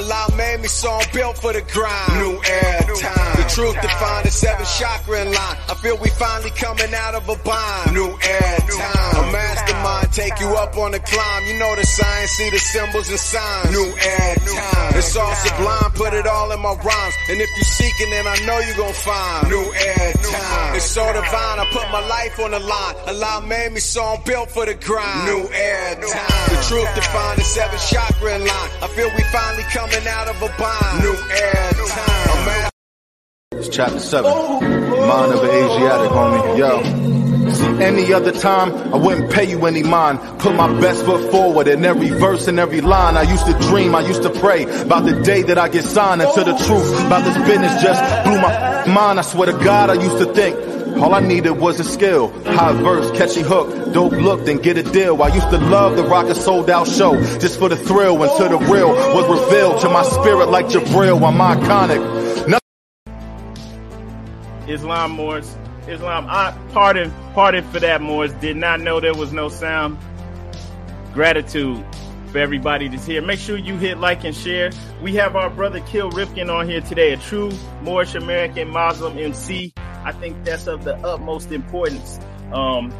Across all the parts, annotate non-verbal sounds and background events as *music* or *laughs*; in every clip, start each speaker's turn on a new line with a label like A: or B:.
A: line. Allah made me so built for the grind. New air time. The truth defined the seven chakra in line. I feel we finally coming out of a bind. New air time. A mastermind take you up on the climb. You know the signs, see the symbols and signs. New air time. It's all sublime, put it all in my rhymes. And if you're seeking it, I know you gon' find. New air time. It's so divine, I put my life on the line. Allah made me so I'm built for the grind. New air time. The truth defined the seven chakra in line. I feel we finally coming out of a New.
B: It's chapter 7. Mind of an Asiatic, homie. Yo. See, any other time, I wouldn't pay you any mind. Put my best foot forward in every verse and every line. I used to dream, I used to pray about the day that I get signed into the truth. About this business just blew my mind. I swear to God, I used to think. All I needed was a skill, high verse, catchy hook, dope look, then get a deal. I used to love the rock a sold out show, just for the thrill until the real was revealed to my spirit like Jabril. I'm iconic. Nothing
C: Islam Moors. Islam, I pardon, pardon for that, Moors. Did not know there was no sound. Gratitude for everybody that's here. Make sure you hit like and share. We have our brother Kill Ripken on here today, a true Moorish American Muslim MC. I think that's of the utmost importance. Um,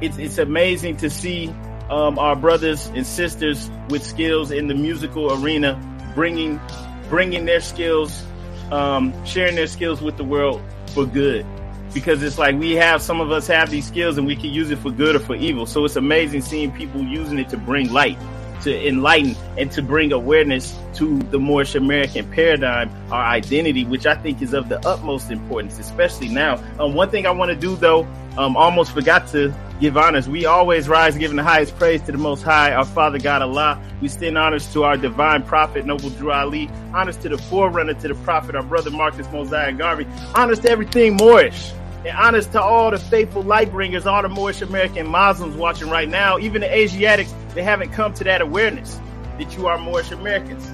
C: it's it's amazing to see um, our brothers and sisters with skills in the musical arena bringing bringing their skills, um, sharing their skills with the world for good. Because it's like we have some of us have these skills and we can use it for good or for evil. So it's amazing seeing people using it to bring light, to enlighten, and to bring awareness to the Moorish American paradigm, our identity, which I think is of the utmost importance, especially now. Um, one thing I want to do though, um, almost forgot to give honors. We always rise giving the highest praise to the Most High, our Father God Allah. We extend honors to our divine prophet, Noble Drew Ali. Honors to the forerunner to the prophet, our brother Marcus Mosiah Garvey. Honors to everything Moorish. And honors to all the faithful light bringers, all the Moorish American Muslims watching right now, even the Asiatics, they haven't come to that awareness that you are Moorish Americans.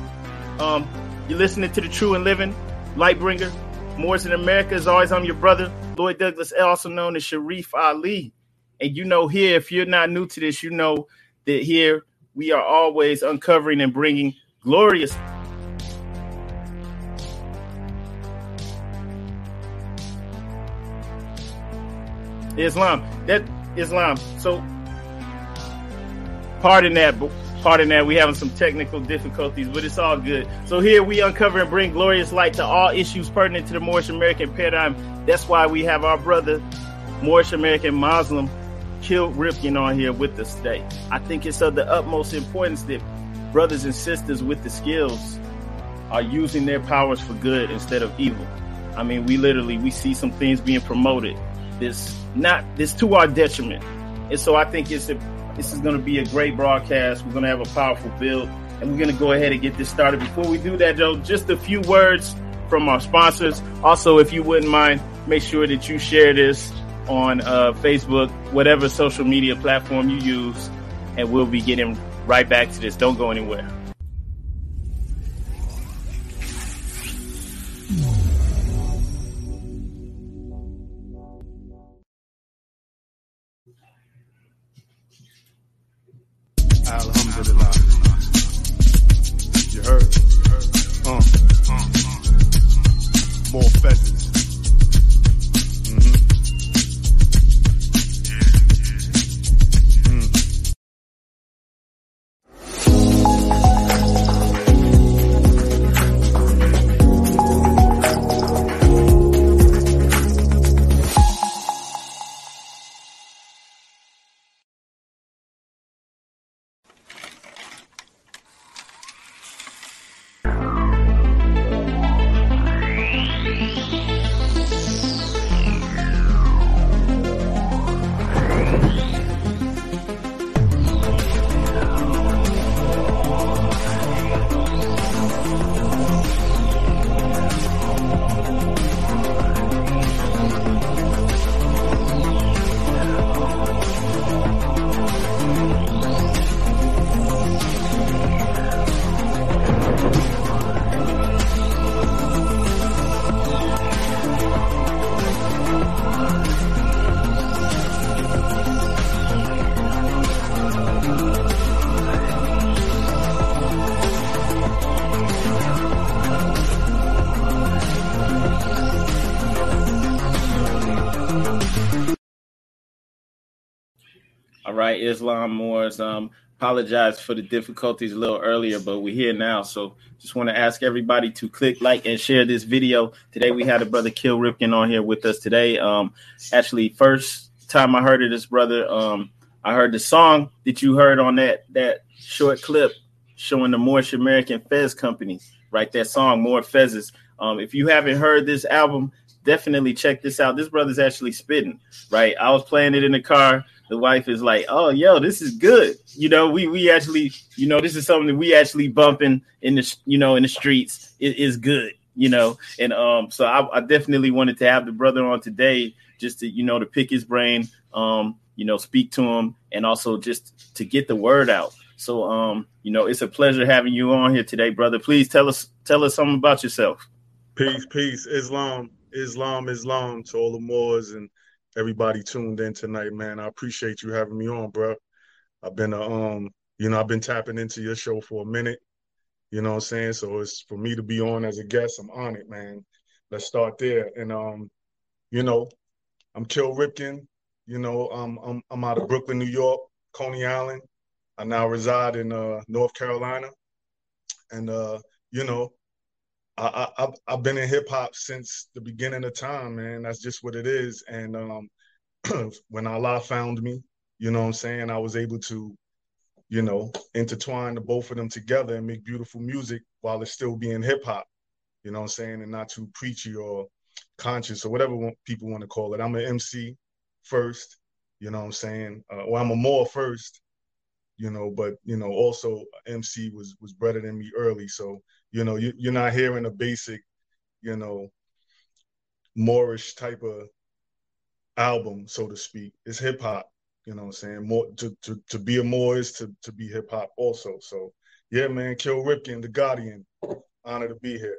C: Um, you're listening to the True and Living Light Bringer. Moors in America is always I'm your brother, Lloyd Douglas, also known as Sharif Ali. And you know, here, if you're not new to this, you know that here we are always uncovering and bringing glorious. Islam, that Islam. So, pardon that, pardon that. We having some technical difficulties, but it's all good. So here we uncover and bring glorious light to all issues pertinent to the Moorish American paradigm. That's why we have our brother, Moorish American Muslim, Kill Ripken on here with us today. I think it's of the utmost importance that brothers and sisters with the skills are using their powers for good instead of evil. I mean, we literally we see some things being promoted. This not this to our detriment, and so I think it's a this is going to be a great broadcast. We're going to have a powerful build, and we're going to go ahead and get this started. Before we do that, Joe, just a few words from our sponsors. Also, if you wouldn't mind, make sure that you share this on uh, Facebook, whatever social media platform you use, and we'll be getting right back to this. Don't go anywhere. All right, Islam Moors. Um, apologize for the difficulties a little earlier, but we're here now. So just want to ask everybody to click like and share this video. Today we had a brother Kill Ripken on here with us today. Um, actually, first time I heard of this brother, um, I heard the song that you heard on that that short clip showing the Moorish American Fez Company, right? That song, More Fezes. Um, if you haven't heard this album, definitely check this out. This brother's actually spitting, right? I was playing it in the car the wife is like, "Oh, yo, this is good." You know, we we actually, you know, this is something that we actually bumping in the, you know, in the streets. It is good, you know, and um, so I, I, definitely wanted to have the brother on today, just to you know, to pick his brain, um, you know, speak to him, and also just to get the word out. So, um, you know, it's a pleasure having you on here today, brother. Please tell us tell us something about yourself.
D: Peace, peace, Islam, Islam, Islam to all the Moors and everybody tuned in tonight, man. I appreciate you having me on, bro. I've been a, um, you know, I've been tapping into your show for a minute. You know what I'm saying? So it's for me to be on as a guest. I'm on it, man. Let's start there. And um, you know, I'm Kill Ripken. You know, um, I'm I'm out of Brooklyn, New York, Coney Island. I now reside in uh, North Carolina, and uh, you know, I, I, I've been in hip hop since the beginning of time, man. That's just what it is. And um, *clears throat* when Allah found me, you know what I'm saying, I was able to, you know, intertwine the both of them together and make beautiful music while it's still being hip hop, you know what I'm saying, and not too preachy or conscious or whatever people want to call it. I'm an MC first, you know what I'm saying, uh, well, I'm a more first, you know, but you know, also MC was was better than me early, so you know, you, you're not hearing a basic, you know, Moorish type of album, so to speak. It's hip hop. You know what I'm saying? More to, to, to be a Moor is to, to be hip hop also. So yeah, man, Kill Ripken, the Guardian. Honor to be here.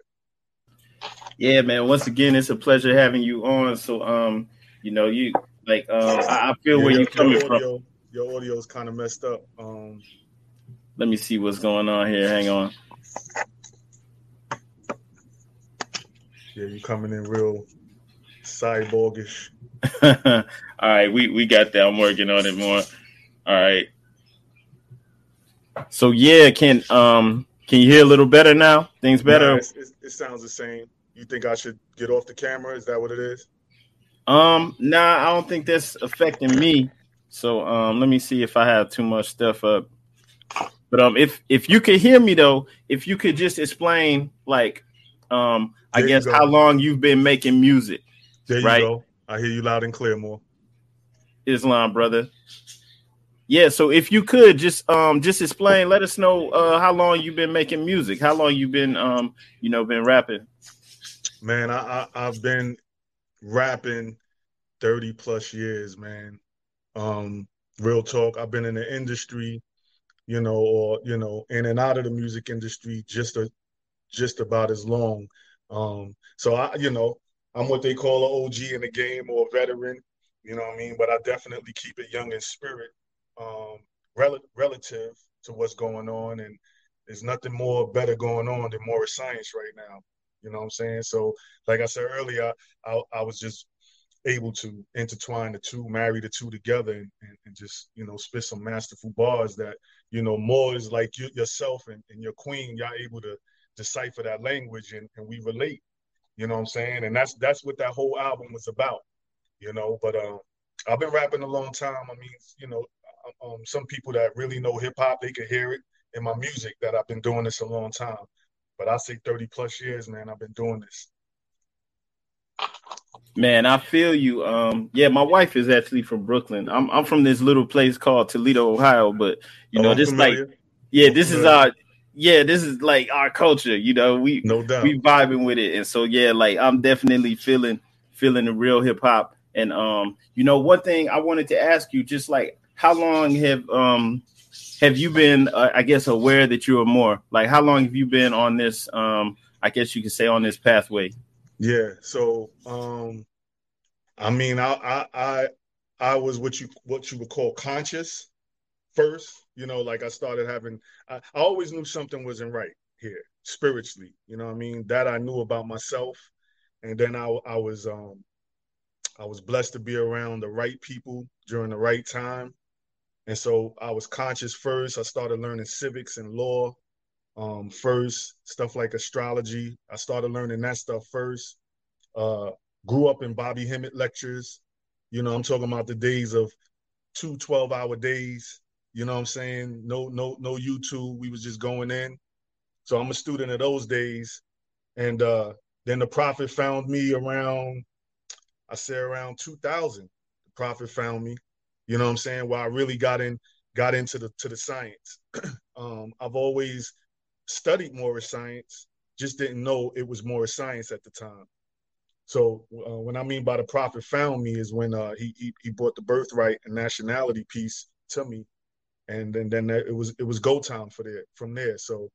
C: Yeah, man. Once again, it's a pleasure having you on. So um, you know, you like um I, I feel yeah, where you're coming
D: audio,
C: from.
D: Your audio is kind of messed up. Um
C: let me see what's going on here. Hang on.
D: Yeah, you coming in real cyborgish. *laughs*
C: All right, we we got that. I'm working on it more. All right. So yeah, can um can you hear a little better now? Things better. Nah,
D: it, it sounds the same. You think I should get off the camera? Is that what it is?
C: Um, nah, I don't think that's affecting me. So um, let me see if I have too much stuff up. But um, if if you could hear me though, if you could just explain like um, I guess how long you've been making music.
D: There you right? go. I hear you loud and clear, more.
C: Islam, brother. Yeah, so if you could just um just explain, let us know uh how long you've been making music, how long you've been um you know been rapping.
D: Man, I, I I've been rapping 30 plus years, man. Um, real talk. I've been in the industry, you know, or you know, in and out of the music industry just a just about as long. Um, so I, you know, I'm what they call an OG in the game or a veteran, you know what I mean? But I definitely keep it young in spirit, um, rel- relative to what's going on. And there's nothing more better going on than more science right now. You know what I'm saying? So, like I said earlier, I, I was just able to intertwine the two, marry the two together, and, and, and, just you know spit some masterful bars that you know more is like you, yourself and, and your queen. Y'all able to decipher that language and, and we relate. You know what I'm saying? And that's that's what that whole album was about. You know, but um, I've been rapping a long time. I mean, you know, um, um some people that really know hip hop, they can hear it in my music that I've been doing this a long time. But I say 30 plus years, man. I've been doing this.
C: Man, I feel you. Um, yeah, my wife is actually from Brooklyn. I'm I'm from this little place called Toledo, Ohio, but you oh, know, this like yeah, this is our yeah, this is like our culture, you know. We
D: no doubt
C: we vibing with it, and so yeah, like I'm definitely feeling feeling the real hip hop. And um, you know, one thing I wanted to ask you, just like how long have um have you been, uh, I guess, aware that you are more? Like, how long have you been on this? Um, I guess you could say on this pathway.
D: Yeah. So, um, I mean, I I I, I was what you what you would call conscious first you know, like I started having, I, I always knew something wasn't right here spiritually. You know I mean? That I knew about myself. And then I, I was, um, I was blessed to be around the right people during the right time. And so I was conscious first. I started learning civics and law um, first, stuff like astrology. I started learning that stuff first. Uh, grew up in Bobby Hemmitt lectures. You know, I'm talking about the days of two 12 hour days. You know what I'm saying? No, no, no YouTube. We was just going in. So I'm a student of those days. And uh, then the prophet found me around, I say around 2000. The prophet found me. You know what I'm saying? Where I really got in, got into the to the science. *clears throat* um, I've always studied Moorish science, just didn't know it was Moorish science at the time. So uh, what I mean by the prophet found me is when uh, he, he, he brought the birthright and nationality piece to me, and then then it was it was go time for there from there. So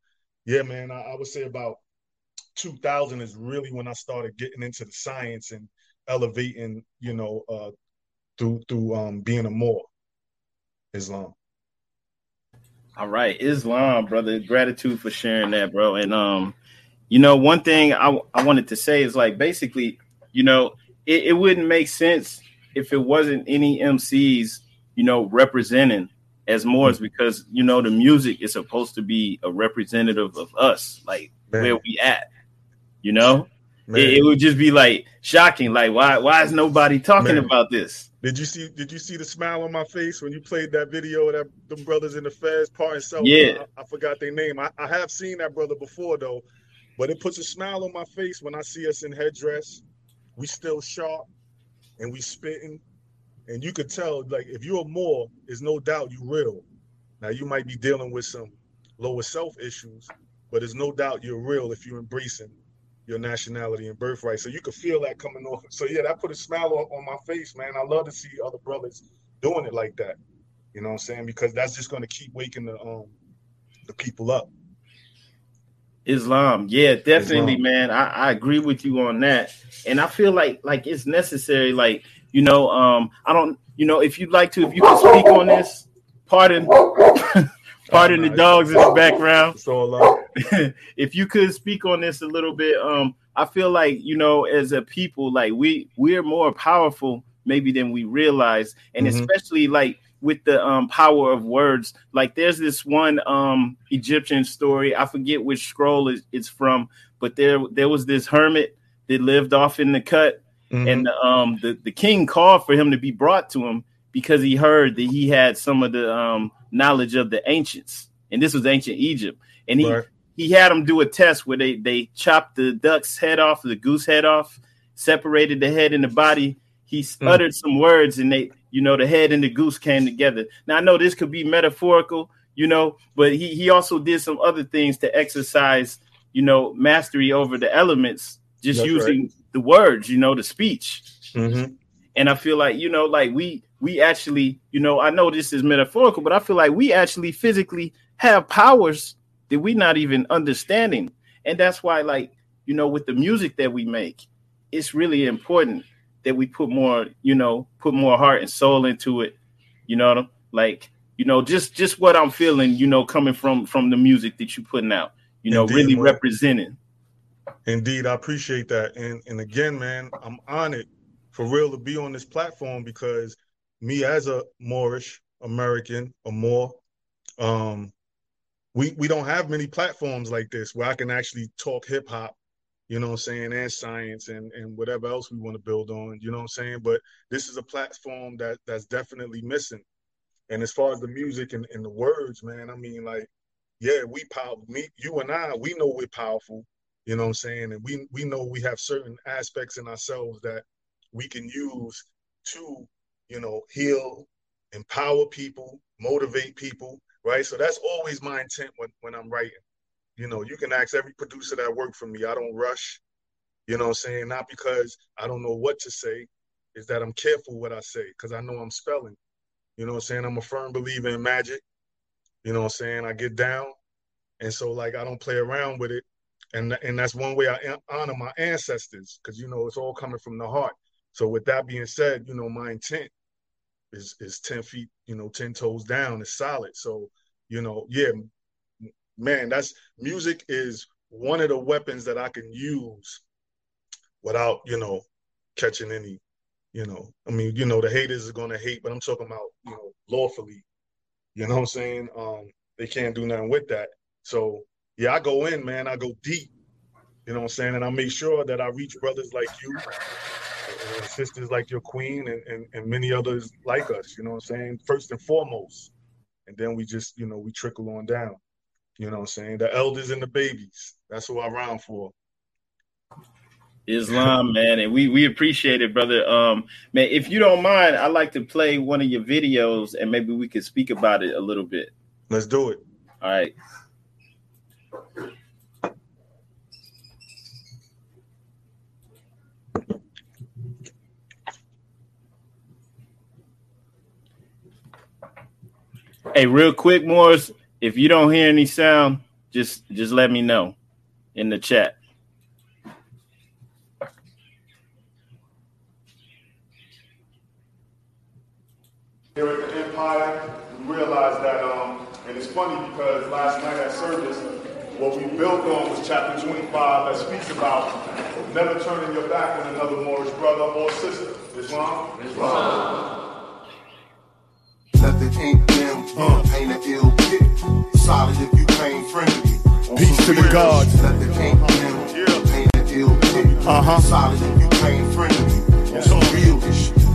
D: yeah, man, I, I would say about 2000 is really when I started getting into the science and elevating, you know, uh, through through um, being a more Islam.
C: All right, Islam, brother. Gratitude for sharing that, bro. And um, you know, one thing I I wanted to say is like basically, you know, it, it wouldn't make sense if it wasn't any MCs, you know, representing as Moors mm-hmm. because you know the music is supposed to be a representative of us, like Man. where we at. You know, it, it, would just be like shocking. Like why why is nobody talking Man. about this?
D: Did you see Did you see the smile on my face when you played that video of that them brothers in the Fez part and so
C: yeah
D: I, I, forgot their name. I, I have seen that brother before though, but it puts a smile on my face when I see us in headdress. We still sharp and we spitting and you could tell like if you're more, there's no doubt you real. Now you might be dealing with some lower self issues, but there's no doubt you're real if you're embracing your nationality and birthright. So you could feel that coming off. So yeah, that put a smile on, on my face, man. I love to see other brothers doing it like that. You know what I'm saying? Because that's just going to keep waking the um the people up.
C: Islam, yeah, definitely, Islam. man. I, I agree with you on that, and I feel like like it's necessary. Like you know, um, I don't, you know, if you'd like to, if you can speak on this, pardon, *laughs* pardon the dogs in the background.
D: So *laughs*
C: if you could speak on this a little bit, um, I feel like you know, as a people, like we we're more powerful maybe than we realize, and mm-hmm. especially like with the um, power of words. Like there's this one um, Egyptian story. I forget which scroll it's from, but there there was this hermit that lived off in the cut, Mm-hmm. And um, the, the king called for him to be brought to him because he heard that he had some of the um, knowledge of the ancients. And this was ancient Egypt. And he, right. he had him do a test where they, they chopped the duck's head off, the goose head off, separated the head and the body. He mm. uttered some words and they, you know, the head and the goose came together. Now I know this could be metaphorical, you know, but he, he also did some other things to exercise, you know, mastery over the elements, just That's using right the words, you know, the speech.
D: Mm-hmm.
C: And I feel like, you know, like we we actually, you know, I know this is metaphorical, but I feel like we actually physically have powers that we not even understanding. And that's why, like, you know, with the music that we make, it's really important that we put more, you know, put more heart and soul into it. You know, like, you know, just just what I'm feeling, you know, coming from from the music that you're putting out, you know, Indeed, really man. representing.
D: Indeed, I appreciate that. And and again, man, I'm honored for real to be on this platform because me as a Moorish American, a Moor, um, we we don't have many platforms like this where I can actually talk hip hop, you know what I'm saying, and science and and whatever else we want to build on, you know what I'm saying. But this is a platform that that's definitely missing. And as far as the music and, and the words, man, I mean, like, yeah, we power me, you and I, we know we're powerful you know what I'm saying? And we we know we have certain aspects in ourselves that we can use to, you know, heal, empower people, motivate people, right? So that's always my intent when, when I'm writing. You know, you can ask every producer that worked for me. I don't rush. You know what I'm saying? Not because I don't know what to say, is that I'm careful what I say, because I know I'm spelling. You know what I'm saying? I'm a firm believer in magic. You know what I'm saying? I get down. And so like I don't play around with it and and that's one way I honor my ancestors because you know it's all coming from the heart. So with that being said, you know my intent is is ten feet, you know, ten toes down, is solid. So you know, yeah, man, that's music is one of the weapons that I can use without you know catching any, you know, I mean, you know, the haters are gonna hate, but I'm talking about you know lawfully, You know what I'm saying? Um, they can't do nothing with that. So yeah, I go in, man. I go deep. You know what I'm saying? And I make sure that I reach brothers like you, sisters like your queen, and, and, and many others like us. You know what I'm saying? First and foremost. And then we just, you know, we trickle on down. You know what I'm saying? The elders and the babies. That's who I round for.
C: Islam, *laughs* man, and we we appreciate it, brother. Um, man, if you don't mind, I'd like to play one of your videos, and maybe we could speak about it a little bit.
D: Let's do it.
C: All right. Hey, real quick, Morris, if you don't hear any sound, just just let me know in the chat.
E: Here at the Empire, we realized that, um, and it's funny because last night at service, what we built on was chapter 25 that speaks about never turning your back on another Moorish brother or sister. Islam? Islam.
F: Let the ink dim, uh. paint an ill pit. Solid if you claim friendly.
E: Peace to the gods.
F: Let the ink dim, paint an ill pit.
E: Uh-huh.
F: Solid if you claim friendly. On some real ish.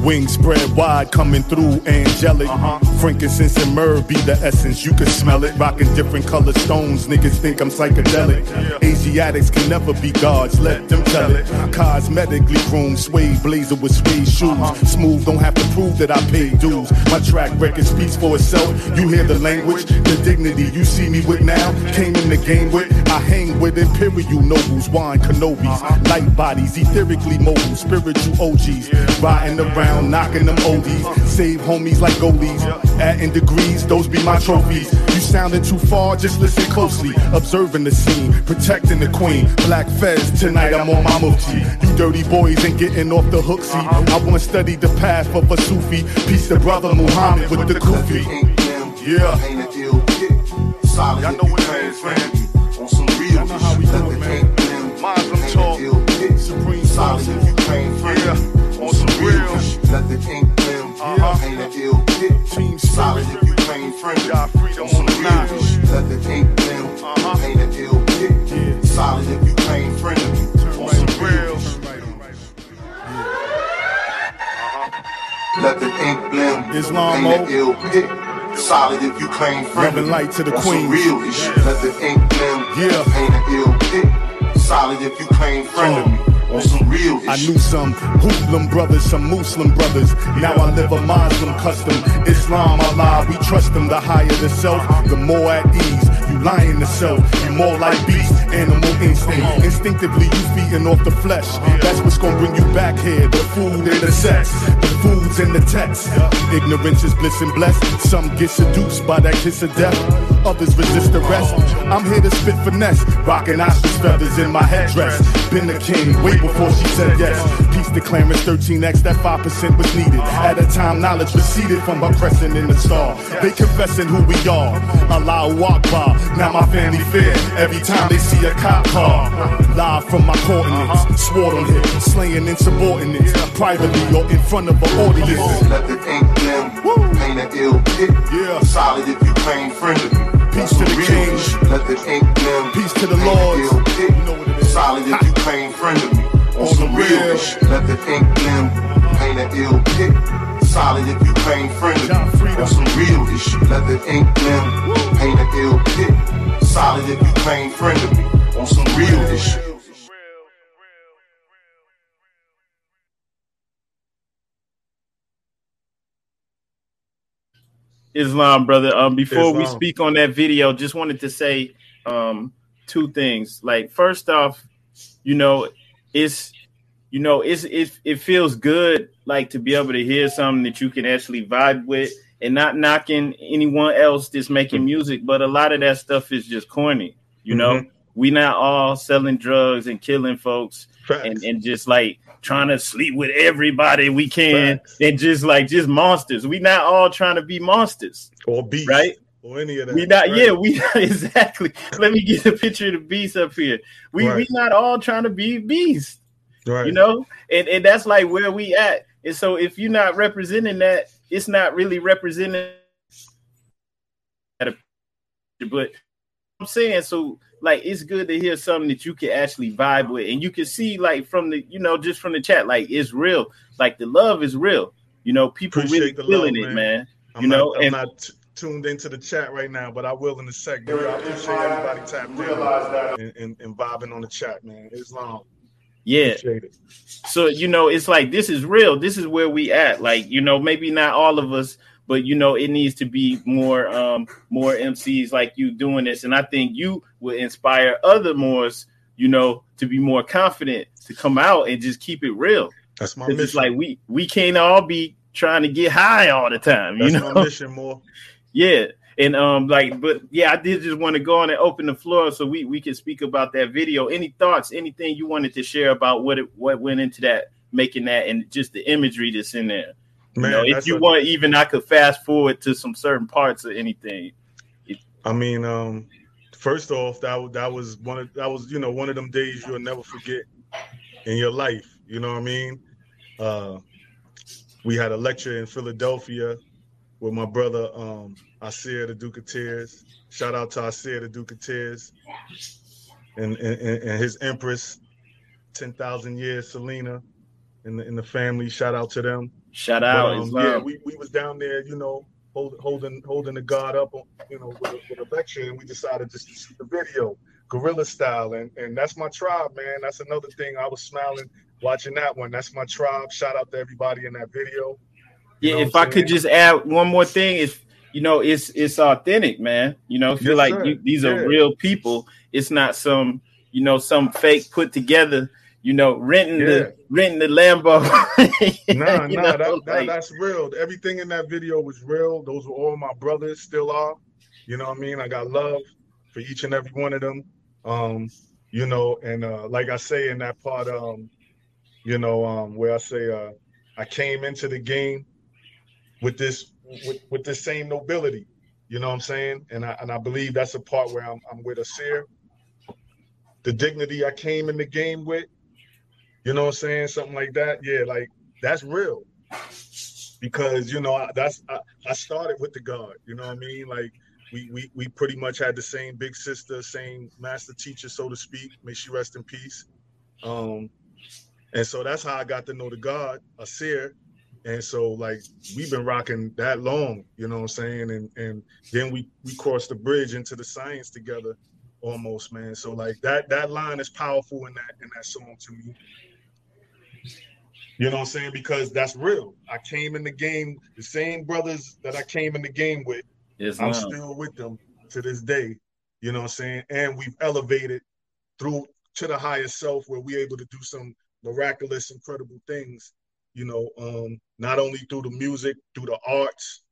E: Wings spread wide, coming through angelic. Uh-huh. Frankincense and myrrh be the essence. You can smell it. Rocking different colored stones. Niggas think I'm psychedelic. Yeah. Asiatics can never be gods. Let them tell it. Cosmetically groomed, suede blazer with suede shoes. Uh-huh. Smooth, don't have to prove that I paid dues. My track record speaks for itself. You hear the language, the dignity you see me with now. Came in the game with. I hang with imperial nobles, wine Kenobis, uh-huh. light bodies, etherically mobile, spiritual OGs, riding around knocking them oldies. Save homies like goalies. Adding degrees, those be my trophies. You sounding too far, just listen closely. Observing the scene, protecting the queen. Black Fez, tonight I'm on my mufti. You dirty boys ain't getting off the hook, see. I wanna study the path of a Sufi. Peace to brother Muhammad with the Kufi. Yeah.
F: Solid Y'all know what it is, man. On some real
E: Y'all know how we do it, man. Muslim talk. Supreme
F: Solid Let the ink glim. Uh-huh. Paint an ill pit.
E: Team
F: Solid if you claim friendly.
E: Got freedom
F: On
E: the
F: real.
E: line.
F: Let the ink.
E: Uh-huh.
F: Paint an ill pit.
E: Yeah.
F: Solid if you claim friendly. On some
E: real.
F: real. Let the ink glim.
E: Islam
F: Paint an ill pit. Solid if you claim friendly.
E: Loving light to the queen.
F: Some real ish. Let the ink glim.
E: Yeah.
F: Paint an ill pit. Solid if you claim friendly. On some real
E: I knew some hoodlum brothers, some Muslim brothers. Now I live a Muslim custom. Islam, Allah, we trust them. The higher the self, the more at ease. You lying to self, you more like beast. Animal instinct. Instinctively, you feeding off the flesh. That's what's gonna bring you back here. The food and the sex, the foods and the text. Ignorance is bliss and blessed. Some get seduced by that kiss of death. Others resist the rest. I'm here to spit finesse, rocking ostrich feathers in my headdress. Been a king way before she said yes. Peace declaring 13x, that 5% was needed. At a time, knowledge receded from her crescent in the star. They confessing who we are. Allahu Akbar, now my family fear every time they see a cop car. Live from my coordinates, uh-huh. sword on hit, slaying insubordinates, privately or in front of an audience.
F: Let the ink glim. Paint an ill pit.
E: Yeah.
F: Solid if you claim friendly.
E: Peace to the
F: Real
E: king.
F: Let the ink glim.
E: Peace to the
F: Paint an
E: lords.
F: ill pit.
E: You know what it is.
F: Solid if you claim friendly. On
E: On
F: some real
E: real.
F: Let the ink glim. Paint an ill pit. Solid if you claim friendly.
E: John Freedom.
F: On some real issue, Let the ink glim. Paint an ill pit. Solid if you claim friendly. On some real ish.
C: Islam, brother. Um, before we speak on that video, just wanted to say um two things. Like, first off, you know, it's you know, it's it it feels good like to be able to hear something that you can actually vibe with and not knocking anyone else that's making music, but a lot of that stuff is just corny, you know.
D: Mhm.
C: We not all selling drugs and killing folks
D: Facts.
C: and, and just like trying to sleep with everybody we can
D: Facts.
C: and just like just monsters. We not all trying to be monsters,
D: or beast,
C: right?
D: Or any of that.
C: We not
D: right?
C: yeah, we not *laughs* exactly. Let me get a picture of the beast up here. We we not all trying to be beast,
D: Right.
C: you know? And and that's like where we at. And so if you're not representing that, it's not really representing but I'm saying so like it's good to hear something that you can actually vibe with and you can see like from the you know just from the chat like it's real like the love is real you know people
D: Appreciate
C: really feeling
D: love,
C: it man
D: I'm
C: you
D: not,
C: know
D: I'm
C: and
D: not t- tuned into the chat right now, but I will in a second. I appreciate everybody tapped in and, and, and vibing on the chat, man. Islam.
C: Yeah. So you know it's like this is real. This is where we at. Like you know maybe not all of us but you know it needs to be more um more mcs like you doing this. And i think you will inspire other mores you know to be more confident to come out and just keep it real.
D: That's my mission.
C: it's like we we can't all be trying to get high all the time you
D: That's
C: know?
D: my mission, more. *laughs*
C: yeah and um like but yeah i did just want to go on and open the floor so we we can speak about that video any thoughts anything you wanted to share about what it what went into that making that and just the imagery that's in there
D: Man,
C: you know if you want even i could fast forward to some certain parts or anything
D: I mean, um, first off, that that was one of that was you know one of them days you'll never forget in your life. You know what I mean? Uh, we had a lecture in Philadelphia with my brother um, Asir the Duke of Tears. Shout out to Asir the Duke of Tears and and, and his Empress, ten thousand years Selena, and the, and the family. Shout out to them.
C: shout
D: But,
C: out
D: um, yeah, we, we was down there, you know, hold, holding holding the guard up, on, you know, with a, with a lecture, and we decided just to shoot the video, guerrilla style, and and that's my tribe, man. That's another thing. I was smiling watching that one. That's my tribe. Shout out to everybody in that video. You
C: yeah if i could just add one more thing if you know it's it's authentic man you know feel
D: Yes,
C: like you, these
D: Yeah.
C: are real people it's not some you know some fake put together you know renting
D: Yeah.
C: the renting the lambo *laughs* You
D: nah,
C: know,
D: that, that that's real. Everything in that video was real. Those were all my brothers, still are. You know what I mean? I got love for each and every one of them. Um, you know, and uh, like I say in that part, um, you know, um, where I say uh, I came into the game with this with, with the same nobility. You know what I'm saying? And I and I believe that's a part where I'm I'm with Asir. The dignity I came in the game with, you know what I'm saying? Something like that. Yeah, like that's real. Because you know, I, that's I, I started with the guard, you know what I mean? Like we we we pretty much had the same big sister, same master teacher, so to speak. May she rest in peace. Um, and so that's how I got to know the God, Asir. And so like we've been rocking that long, you know what I'm saying? And and then we we crossed the bridge into the science together almost, man. So like that that line is powerful in that in that song to me. You know what I'm saying? Because that's real. I came in the game, the same brothers that I came in the game with, yes,
C: I'm
D: still with them to this day. You know what I'm saying? And we've elevated through to the higher self where we're able to do some miraculous, incredible things, you know, um, not only through the music, through the arts,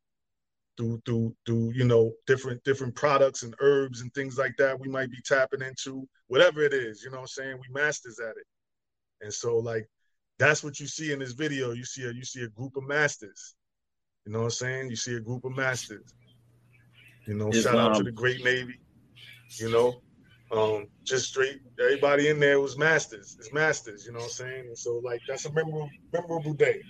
D: through through through, you know, different different products and herbs and things like that we might be tapping into, whatever it is, you know what I'm saying? We masters at it. And so like that's what you see in this video. You see a you see a group of masters. You know what I'm saying? You see a group of masters. You know, shout out to the great Navy. You know, um, just straight everybody in there was masters. It's masters. You know what I'm saying? And so like that's a memorable memorable day.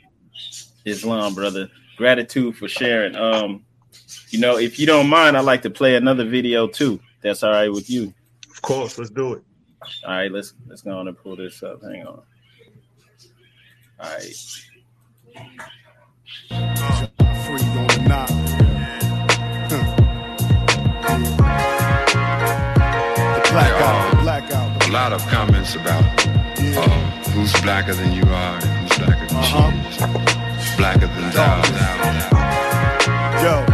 C: Islam, brother. Gratitude for sharing. Um, you know, if you don't mind, I'd like to play another video too. That's all right with you.
D: Of course, let's do it.
C: All right, let's let's go on and pull this up. Hang on. All right.
E: Free on the blackout, the blackout.
G: a lot of comments about
E: Yeah.
G: um, who's blacker than you are and who's blacker than
E: Uh-huh.
G: she is. Blacker than thou.
E: Yo.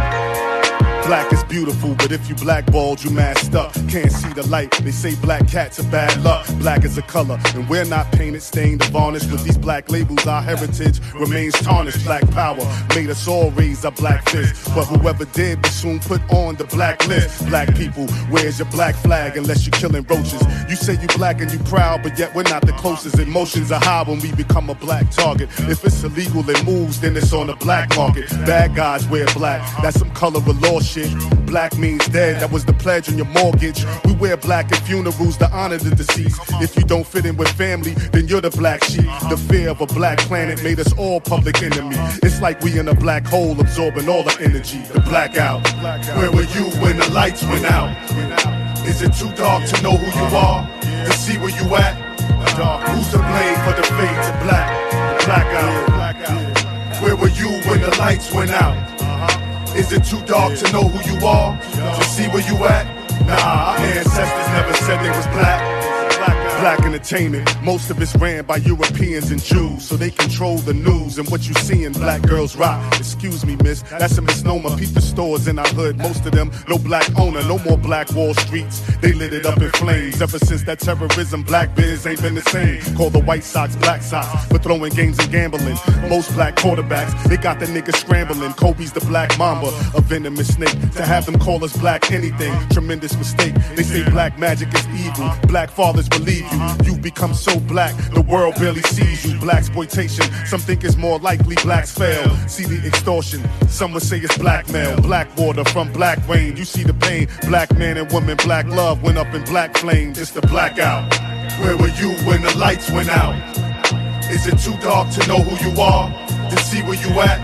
E: Black is beautiful, but if you blackballed, you masked up. Can't see the light. They say black cats are bad luck. Black is a color, and we're not painted, stained, or varnished. With these black labels, our heritage remains tarnished. Black power made us all raise a black fist. But whoever did was soon put on the black list. Black people, where's your black flag unless you're killing roaches? You say you black and you proud, but yet we're not the closest. Emotions are high when we become a black target. If it's illegal, it moves, then it's on the black market. Bad guys wear black. That's some color of law shit. Black means dead, that was the pledge on your mortgage. We wear black at funerals to honor the deceased. If you don't fit in with family, then you're the black sheep. The fear of a black planet made us all public enemy. It's like we in a black hole absorbing all the energy. The blackout. Where were you when the lights went out? Is it too dark to know who you are? To see where you at? Who's to blame for the fade to black? Blackout. Where were you when the lights went out? Is it too dark to know who you are? To see where you at? Nah, our ancestors never said they was black. Black entertainment, most of it's ran by Europeans and Jews, so they control the news and what you see in black girls rock. Excuse me, miss, that's a misnomer. Peep the stores in our hood, most of them no black owner, no more black Wall Streets. They lit it up in flames. Ever since that terrorism, black biz ain't been the same. Call the White Sox Black Sox for throwing games and gambling. Most black quarterbacks, they got the niggas scrambling. Kobe's the black mamba, a venomous snake. To have them call us black anything, tremendous mistake. They say black magic is evil, black fathers believe Mm-hmm. you. You've become so black, the world barely sees you. Black exploitation, some think it's more likely blacks fail. See the extortion, some would say it's blackmail. Black water from black rain, you see the pain. Black man and woman, black love went up in black flames. It's the blackout. Where were you when the lights went out? Is it too dark to know who you are? To see where you at?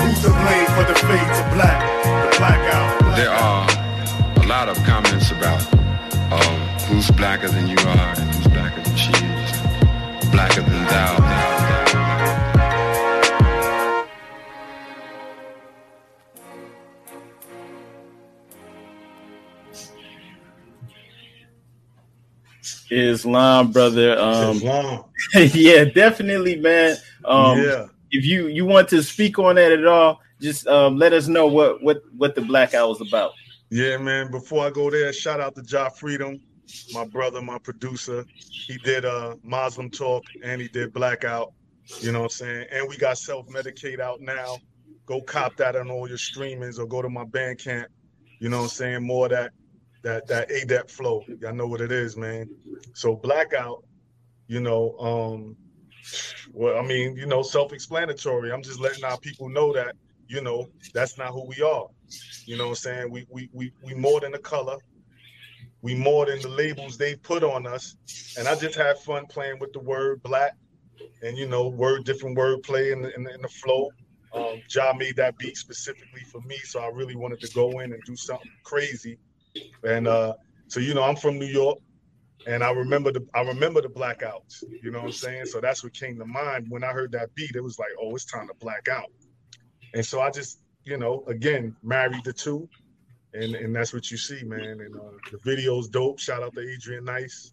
E: Who's to blame for the fade to black? The blackout.
G: There are a lot of comments about who's blacker than you are and who's blacker than she is, blacker than thou. thou, thou.
C: Islam, brother. Um,
D: Islam. *laughs*
C: yeah, definitely, man. Um,
D: yeah.
C: If you you want to speak on that at all, just um, let us know what what what the blackout was about.
D: Yeah, man. Before I go there, shout out to Ja Freedom, my brother, my producer. He did uh Muslim Talk and he did Blackout. You know what I'm saying? And we got Self Medicate out now. Go cop that on all your streamings or go to my Bandcamp. You know what I'm saying? More that that that ADEP flow. Y'all know what it is, man. So Blackout, you know, um well, I mean, you know, self-explanatory. I'm just letting our people know that, you know, that's not who we are. You know what I'm saying? We we we we more than a color. We more than the labels they put on us. And I just have fun playing with the word black and you know, word different word play in the in the, in the flow. Um, Ja made that beat specifically for me, so I really wanted to go in and do something crazy. And uh, so you know, I'm from New York, and I remember the I remember the blackouts. You know what I'm saying? So that's what came to mind when I heard that beat. It was like, oh, it's time to black out. And so I just, you know, again, married the two, and and that's what you see, man. And uh, the video's dope. Shout out to Adrian Nice.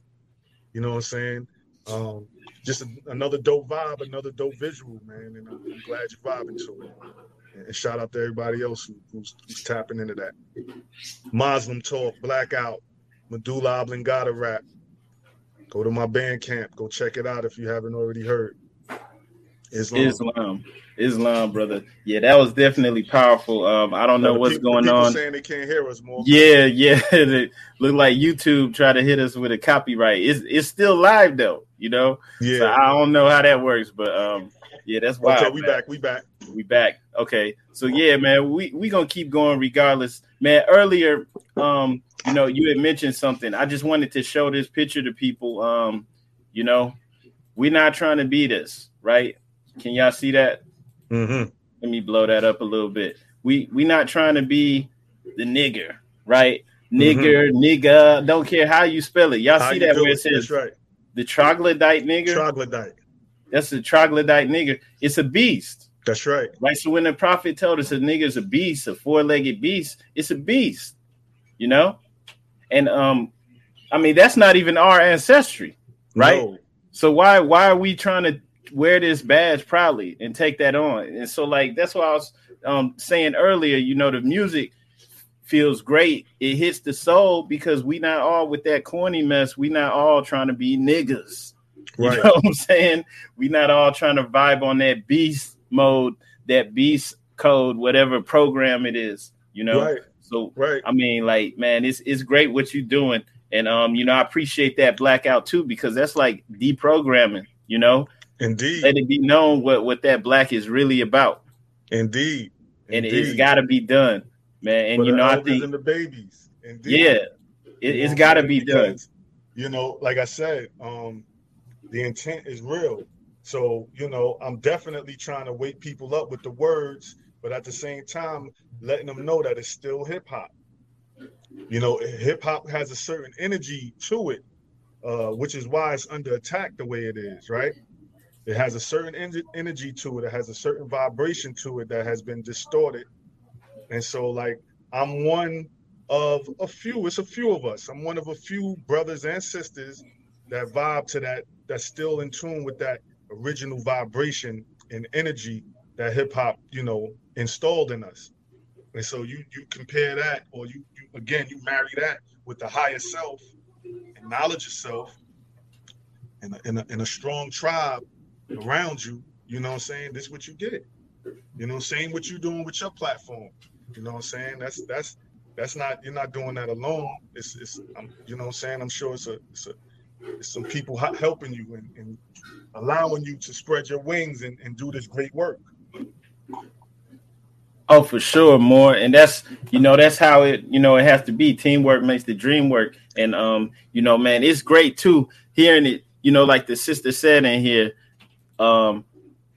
D: You know what I'm saying? Um, just a, another dope vibe, another dope visual, man. And I'm, glad you're vibing to it. And shout out to everybody else who, who's, who's tapping into that. Muslim talk, blackout, medulla oblongata rap. Go to my Bandcamp. Go check it out if you haven't already heard. Islam.
C: Islam, Islam, brother. Yeah, that was definitely powerful. Um, I don't know what's
D: people-
C: going
D: people
C: on.
D: Saying they can't hear us more.
C: Yeah, yeah. *laughs* it looked like YouTube tried to hit us with a copyright. It's it's still live though, you know. So
D: Yeah.
C: I don't know how that works, but um, yeah, that's wild.
D: okay, we
C: man.
D: back. We back.
C: We back. Okay. So yeah, man, we we gonna keep going regardless. Man, earlier, um, you know, you had mentioned something. I just wanted to show this picture to people. Um, you know, we're not trying to be this, right? Can y'all see that?
D: Mm-hmm.
C: Let me blow that up a little bit. We we not trying to be the nigger, right? Nigger, nigga, don't care how you spell it. Y'all
D: How
C: see that where it
D: it?
C: Says
D: right.
C: the troglodyte nigger?
D: Troglodyte.
C: That's the troglodyte nigger. It's a beast.
D: That's right.
C: Right. So when the prophet told us a nigger's a beast, a four-legged beast, it's a beast, you know? And um, I mean, that's not even our ancestry, right?
D: No.
C: So why why are we trying to wear this badge proudly and take that on? And so like that's what I was um saying earlier, you know, the music feels great. It hits the soul because we not all with that corny mess. We not all trying to be niggas. You know what I'm saying? We not all trying to vibe on that beast mode, that beast code, whatever program it is, you know.
D: Right.
C: So
D: Right.
C: I mean, like, man, it's it's great what you're doing. And um, you know, I appreciate that blackout too, because that's like deprogramming, you know,
D: Indeed.
C: let it be known what what that black is really about.
D: Indeed.
C: And it's gotta be done. man. And you know, I think
D: and the babies.
C: Indeed. Yeah, it, has got to be done.
D: You know, like I said, um, the intent is real. So you know, I'm definitely trying to wake people up with the words, but at the same time, letting them know that it's still hip hop. You know, hip hop has a certain energy to it, uh, which is why it's under attack the way it is, right? It has a certain en- energy to it. It has a certain vibration to it that has been distorted. And so, like, I'm one of a few. It's a few of us. I'm one of a few brothers and sisters that vibe to that. That's still in tune with that original vibration and energy that hip hop, you know, installed in us. And so you you compare that, or you, you again you marry that with the higher self and knowledge of self, and a, a, in a strong tribe around you, you know what I'm saying? This is what you get. You know, same what you're doing with your platform. You know what I'm saying? That's that's that's not you're not doing that alone. It's it's I'm, you know what I'm saying? I'm sure it's a it's a it's some people helping you and, and allowing you to spread your wings and, and do this great work.
C: Oh, for sure, more, and that's you know that's how it you know it has to be. Teamwork makes the dream work, and um you know man, it's great too hearing it. You know, like the sister said in here, um,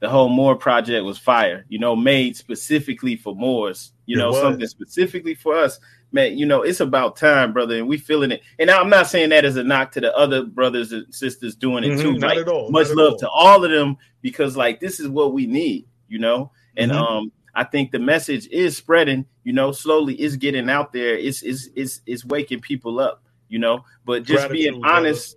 C: the whole Moor project was fire. You know, made specifically for Moors. You it know, was. something specifically for us. Man, you know, it's about time, brother, and we feeling it. And I'm not saying that as a knock to the other brothers and sisters doing it mm-hmm, too.
D: Not like, at all.
C: Much love all. to all of them because, like, this is what we need. You know, and mm-hmm. um, I think the message is spreading. You know, slowly is getting out there. It's it's it's is waking people up. You know, but just Gratitude, being honest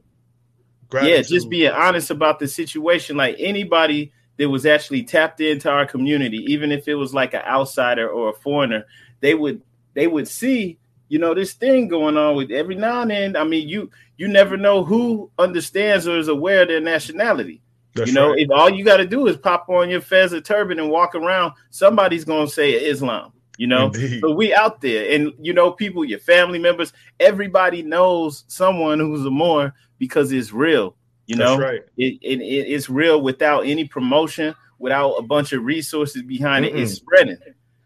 C: Gratitude. Yeah, just being honest about the situation. Like anybody that was actually tapped into our community, even if it was like an outsider or a foreigner, they would they would see, you know, this thing going on with every now and then. I mean, you you never know who understands or is aware of their nationality. That's you know, right. if all you got to do is pop on your fez or turban and walk around, somebody's gonna say Islam. You know, Indeed. so we out there, and you know, people, your family members, everybody knows someone who's a Moor because it's real. You know,
D: right.
C: it, it, it's real without any promotion, without a bunch of resources behind mm it. It's spreading.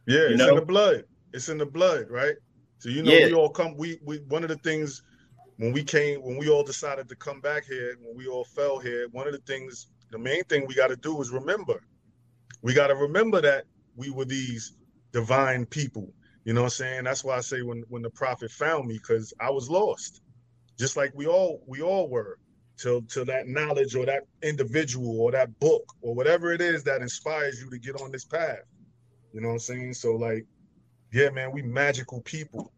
D: Yeah, it's know? in the blood. It's in the blood, right? So you know, yeah. we all come. We we one of the things when we came when we all decided to come back here when we all fell here. One of the things, the main thing we got to do is remember. We got to remember that we were these divine people. You know what I'm saying? That's why I say when when the prophet found me, because I was lost. Just like we all we all were till till that knowledge or that individual or that book or whatever it is that inspires you to get on this path. You know what i'm saying? So like yeah man we magical people.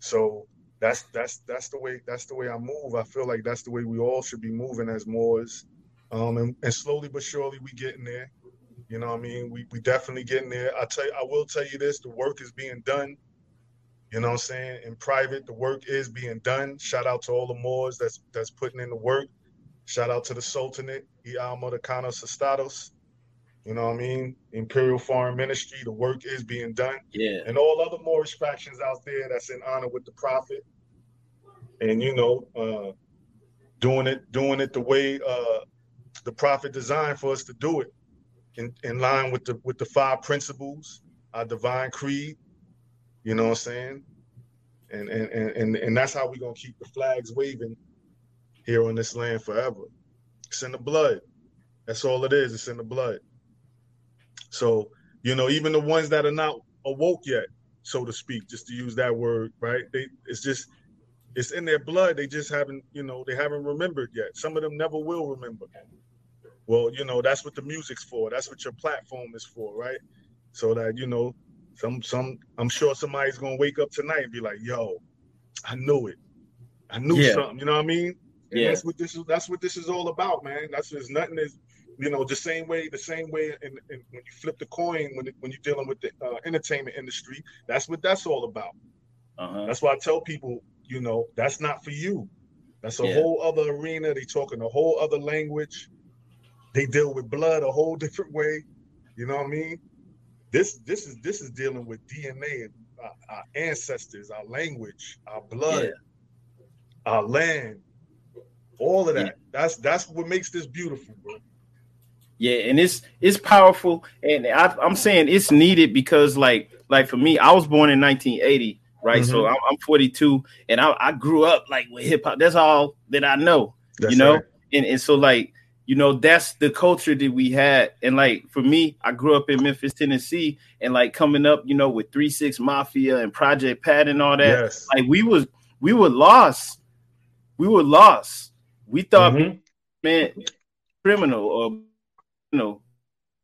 D: So that's that's that's the way that's the way i move. I feel like that's the way we all should be moving as moors. Um and, and slowly but surely we getting there you know what i mean we we definitely getting there i tell you i will tell you this the work is being done you know what I'm saying? In private, the work is being done. Shout out to all the Moors that's that's putting in the work. Shout out to the Sultanate, Ial Modocanos Estados. You know what I mean? Imperial Foreign Ministry, the work is being done.
C: Yeah.
D: And all other Moorish factions out there that's in honor with the Prophet. And you know, uh, doing it, doing it the way uh, the Prophet designed for us to do it, in, in line with the with the five principles, our divine creed, you know what I'm saying? And and and and that's how we're gonna keep the flags waving here on this land forever. It's in the blood. That's all it is. It's in the blood. So, you know, even the ones that are not awoke yet, so to speak, just to use that word, right? They it's just it's in their blood. They just haven't, you know, they haven't remembered yet. Some of them never will remember. Well, you know, that's what the music's for. That's what your platform is for, right? So that, you know, some some I'm sure somebody's gonna wake up tonight and be like, yo, I knew it. I knew yeah. something, you know what I mean? And yeah. that's what this is that's what this is all about, man. That's just nothing is you know, the same way, the same way, and when you flip the coin, when when you're dealing with the uh, entertainment industry, that's what that's all about. Uh-huh. That's why I tell people, you know, that's not for you. That's a yeah. whole other arena. They talking a whole other language. They deal with blood a whole different way. You know what I mean? This this is this is dealing with DNA, our, our ancestors, our language, our blood, yeah. our land, all of that. Yeah. That's that's what makes this beautiful, bro.
C: Yeah, and it's it's powerful, and I, am saying it's needed because, like, like for me, I was born in 1980, right? Mm-hmm. So I'm, I'm, 42, and I, I, grew up like with hip hop. That's all that I know, that's you know. Right. And and so like you know that's the culture that we had, and like for me, I grew up in Memphis, Tennessee, and like coming up, you know, with Three Six Mafia and Project Pat and all that. Yes. Like we was we were lost, we were lost. We thought, mm-hmm. man, criminal or you know,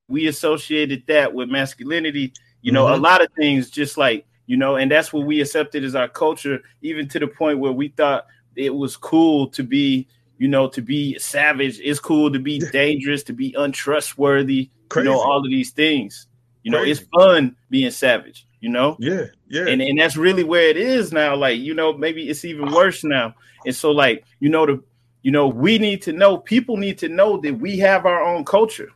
C: we associated that with masculinity. You know, mm-hmm. a lot of things just like you know, and that's what we accepted as our culture, even to the point where we thought it was cool to be, you know, to be savage. It's cool to be dangerous, to be untrustworthy. Crazy. You know, all of these things. You know, Crazy. it's fun being savage. You know,
D: yeah, yeah,
C: and and that's really where it is now. Like, you know, maybe it's even worse now. And so, like, you know, the you know, we need to know, people need to know that we have our own culture.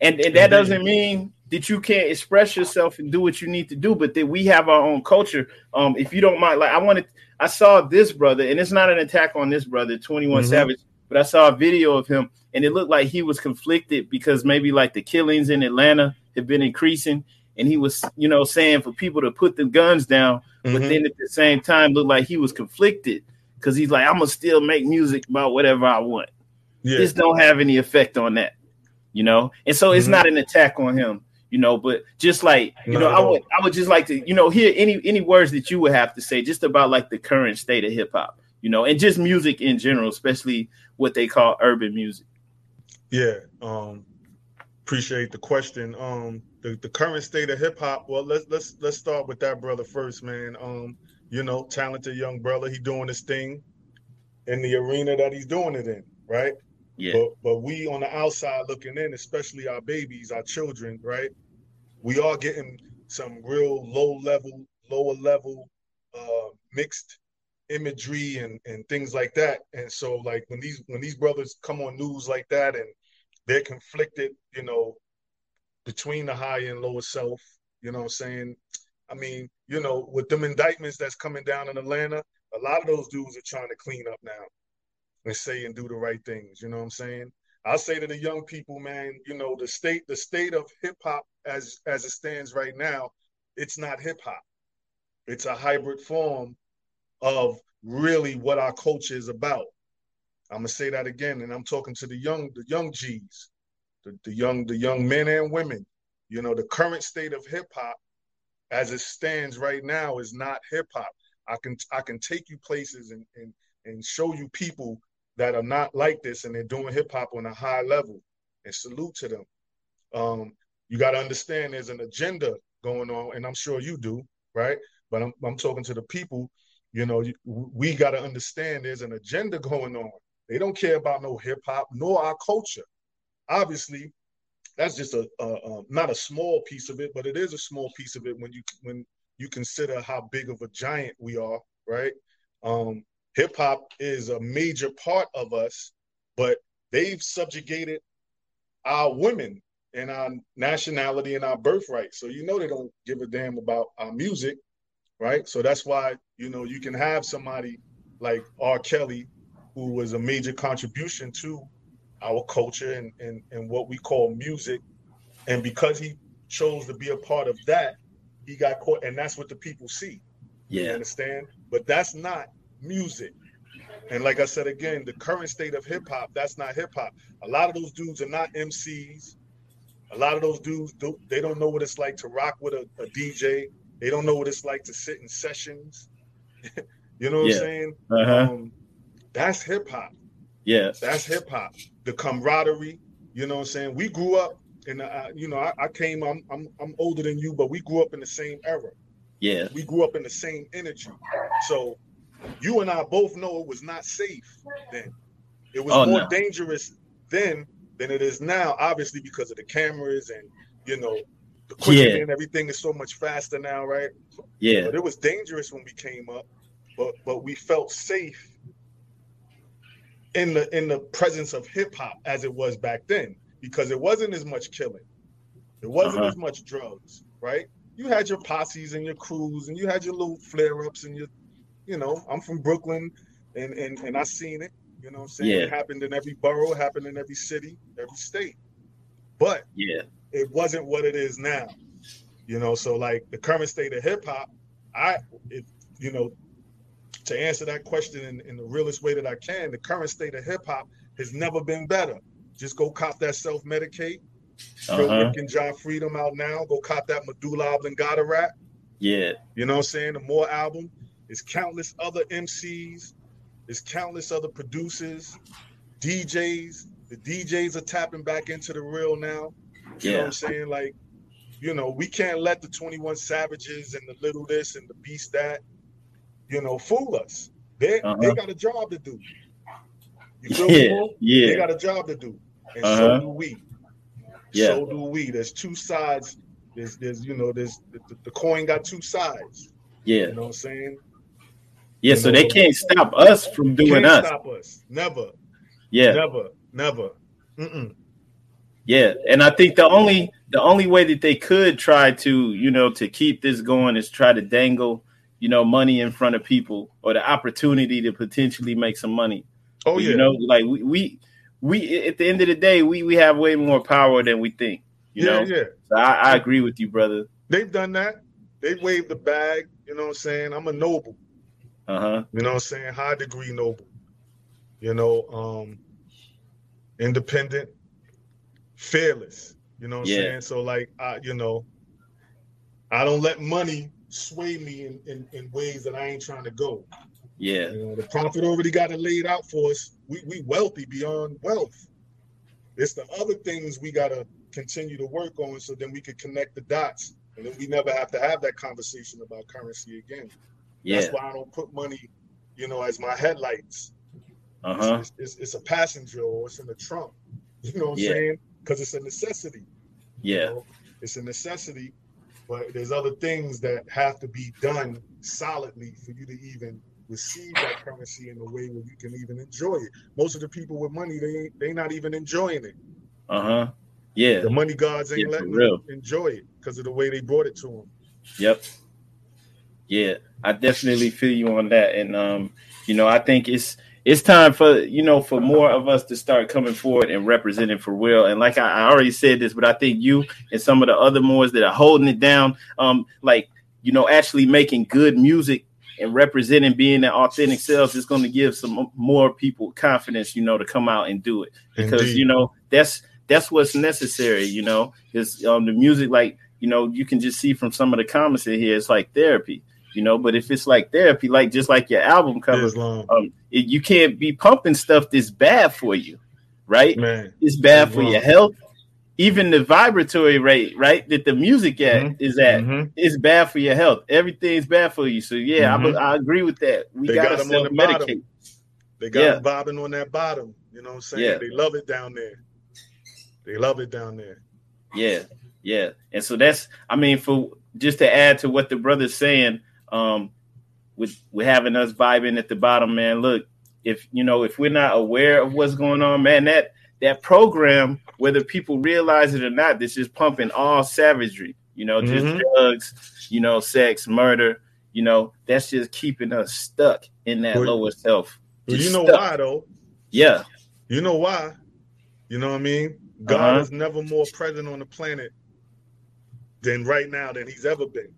C: And, and that doesn't mean that you can't express yourself and do what you need to do, but that we have our own culture. Um, if you don't mind, like I wanted, I saw this brother, and it's not an attack on this brother, 21 mm-hmm. Savage, but I saw a video of him, and it looked like he was conflicted because maybe like the killings in Atlanta have been increasing, and he was, you know, saying for people to put the guns down, mm-hmm. but then at the same time looked like he was conflicted because he's like, I'm gonna still make music about whatever I want. Yeah. This don't have any effect on that, you know. And so it's mm-hmm. not an attack on him, you know. But just like you no, know, I would I would just like to you know hear any any words that you would have to say just about like the current state of hip hop, you know, and just music in general, especially what they call urban music.
D: Yeah, um, appreciate the question. Um, the, the current state of hip hop. Well, let's let's let's start with that brother first, man. Um, you know, talented young brother. He doing his thing in the arena that he's doing it in, right?
C: Yeah.
D: But but we on the outside looking in, especially our babies, our children, right? We are getting some real low level, lower level uh mixed imagery and and things like that. And so like when these when these brothers come on news like that and they're conflicted, you know, between the high and lower self, you know what I'm saying? I mean, you know, with them indictments that's coming down in Atlanta, a lot of those dudes are trying to clean up now and say and do the right things. You know what I'm saying? I say to the young people, man, you know, the state, the state of hip hop as as it stands right now, it's not hip hop. It's a hybrid form of really what our culture is about. I'm gonna say that again, and I'm talking to the young, the young G's, the, the young, the young men and women. You know, the current state of hip hop as it stands right now is not hip hop. I can I can take you places and and and show you people that are not like this and they're doing hip hop on a high level and salute to them. Um, you got to understand there's an agenda going on, and I'm sure you do, right? But I'm I'm talking to the people. You know, we got to understand there's an agenda going on. They don't care about no hip hop nor our culture. Obviously, that's just a, a, a, not a small piece of it, but it is a small piece of it when you when you consider how big of a giant we are, right? Um, Hip hop is a major part of us, but they've subjugated our women and our nationality and our birthright. So you know they don't give a damn about our music, right? So that's why you know you can have somebody like R. Kelly, who was a major contribution to our culture and, and, and what we call music. And because he chose to be a part of that, he got caught. And that's what the people see.
C: Yeah.
D: You understand? But that's not music. And like I said again, the current state of hip hop, that's not hip hop. A lot of those dudes are not MCs. A lot of those dudes, do, they don't know what it's like to rock with a, a DJ. They don't know what it's like to sit in sessions. *laughs* you know what yeah. I'm saying? Uh-huh. Um, that's hip hop.
C: Yes.
D: That's hip hop. The camaraderie, you know what I'm saying? We grew up and uh, you know, I, I, came, I'm, I'm I'm older than you, but we grew up in the same era.
C: Yeah.
D: We grew up in the same energy. So you and I both know it was not safe then. It was oh, more no. dangerous then than it is now, obviously because of the cameras and you know the quicker yeah. and everything is so much faster now, right?
C: Yeah.
D: But it was dangerous when we came up, but but we felt safe in the in the presence of hip hop as it was back then because it wasn't as much killing, it wasn't uh-huh. as much drugs, right? You had your posses and your crews, and you had your little flare ups and your, you know, I'm from Brooklyn, and and and I seen it. You know I'm saying?
C: Yeah.
D: It happened in every borough, it happened in every city, every state. But
C: Yeah.
D: it wasn't what it is now. You know, so like the current state of hip hop, I, it, you know, to answer that question in, in the realest way that I can, the current state of hip hop has never been better. Just go cop that self medicate.
C: Uh-huh.
D: And John Freedom out now. Go cop that Medulla Oblongata rap.
C: Yeah.
D: You know what I'm saying? The more album. There's countless other MCs. It's countless other producers, DJs. The DJs are tapping back into the real now. You know what
C: Yeah.
D: I'm saying? Like, you know, we can't let the 21 Savages and the little this and the beast that, you know, fool us. They
C: Uh-huh.
D: they got a job to do. You feel me?
C: Yeah.
D: They got a job to do. And
C: Uh-huh.
D: so do we.
C: Yeah.
D: So do we. There's two sides. There's there's you know, there's the, the, the coin got two sides.
C: Yeah.
D: You know what I'm saying?
C: Yeah. So they can't stop us from doing
D: Can't
C: us.
D: stop us. Never.
C: Yeah.
D: Never. Never. Mm-mm.
C: Yeah, and I think the only the only way that they could try to you know to keep this going is try to dangle you know money in front of people or the opportunity to potentially make some money.
D: Oh yeah.
C: you know, like we, we we at the end of the day we we have way more power than we think. You
D: yeah,
C: know,
D: yeah.
C: so I, I agree with you, brother.
D: They've done that. They've waved the bag. You know what I'm saying? I'm a noble.
C: Uh huh.
D: You know what I'm saying? High degree noble. You know, um, independent, fearless. You know what I'm
C: Yeah.
D: saying? So like I, you know, I don't let money sway me in, in, in ways that I ain't trying to go.
C: Yeah,
D: You know, the prophet already got it laid out for us. We we wealthy beyond wealth. It's the other things we gotta continue to work on so then we can connect the dots. And then we never have to have that conversation about currency again.
C: Yeah.
D: That's why I don't put money, you know, as my headlights.
C: Uh huh.
D: It's, it's, it's a passenger or it's in the trunk. You know what I'm
C: Yeah.
D: saying? Because it's a necessity. you
C: Yeah,
D: know? It's a necessity, but there's other things that have to be done solidly for you to even receive that currency in a way where you can even enjoy it. Most of the people with money, they ain't they not even enjoying it.
C: uh huh. Yeah.
D: The money gods ain't
C: Yeah,
D: letting them enjoy it because of the way they brought it to them.
C: Yep. Yeah, I definitely feel you on that, and um, you know, I think it's it's time for you know for more of us to start coming forward and representing for real. And like I, I already said this, but I think you and some of the other Moors that are holding it down, um, like you know, actually making good music and representing being their authentic selves is going to give some more people confidence, you know, to come out and do it because
D: Indeed.
C: you know that's that's what's necessary. You know, is um the music like you know you can just see from some of the comments in here, it's like therapy. You know, but if it's like therapy, like just like your album cover, um, it, you can't be pumping stuff that's bad for you, right?
D: man.
C: It's bad for
D: Islam.
C: your health. Even the vibratory rate, right, that the music at
D: Mhm.
C: is at,
D: Mhm.
C: is bad for your health. Everything's bad for you. So yeah, I,
D: Mhm.
C: I agree with that. We
D: They
C: gotta
D: got 'em on
C: self
D: the bottom.
C: medicate.
D: They got
C: Yeah.
D: them bobbing on that bottom. You know what I'm saying?
C: Yeah.
D: They love it down there. They love it down there.
C: Yeah, yeah. And so that's I mean, for just to add to what the brother's saying, um, with with having us vibing at the bottom, man. Look, if you know, if we're not aware of what's going on, man, that that program, whether people realize it or not, this is pumping all savagery, you know, just
D: Mhm.
C: drugs, you know, sex, murder, you know, that's just keeping us stuck in that
D: Well,
C: lower self.
D: Well, you know
C: stuck.
D: why though?
C: Yeah,
D: You know why? You know what I mean? God
C: Uh-huh.
D: is never more present on the planet than right now than he's ever been.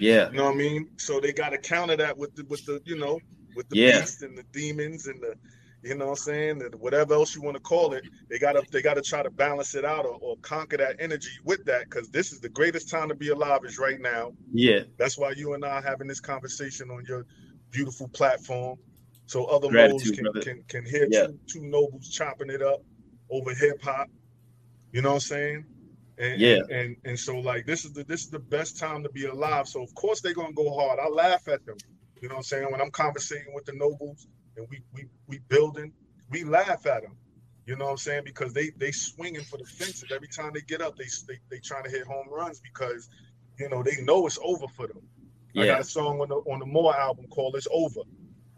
C: Yeah,
D: You know what I mean? So they got to counter that with the with the you know with the
C: Yeah.
D: beast and the demons and the you know what I'm saying and whatever else you want to call it. They got to they got to try to balance it out or, or conquer that energy with that because this is the greatest time to be alive is right now.
C: yeah,
D: That's why you and I are having this conversation on your beautiful platform, so other modes can, can can hear
C: Yeah.
D: two, two nobles chopping it up over hip hop. You know what I'm saying? And,
C: Yeah.
D: And and so like this is the this is the best time to be alive. So of course they're gonna go hard. I laugh at them. You know what I'm saying? When I'm conversating with the nobles and we we we building, we laugh at them. You know what I'm saying? Because they they swinging for the fences every time they get up. They they they trying to hit home runs because you know they know it's over for them. I
C: yeah,
D: got a song on the on the More album called "It's Over."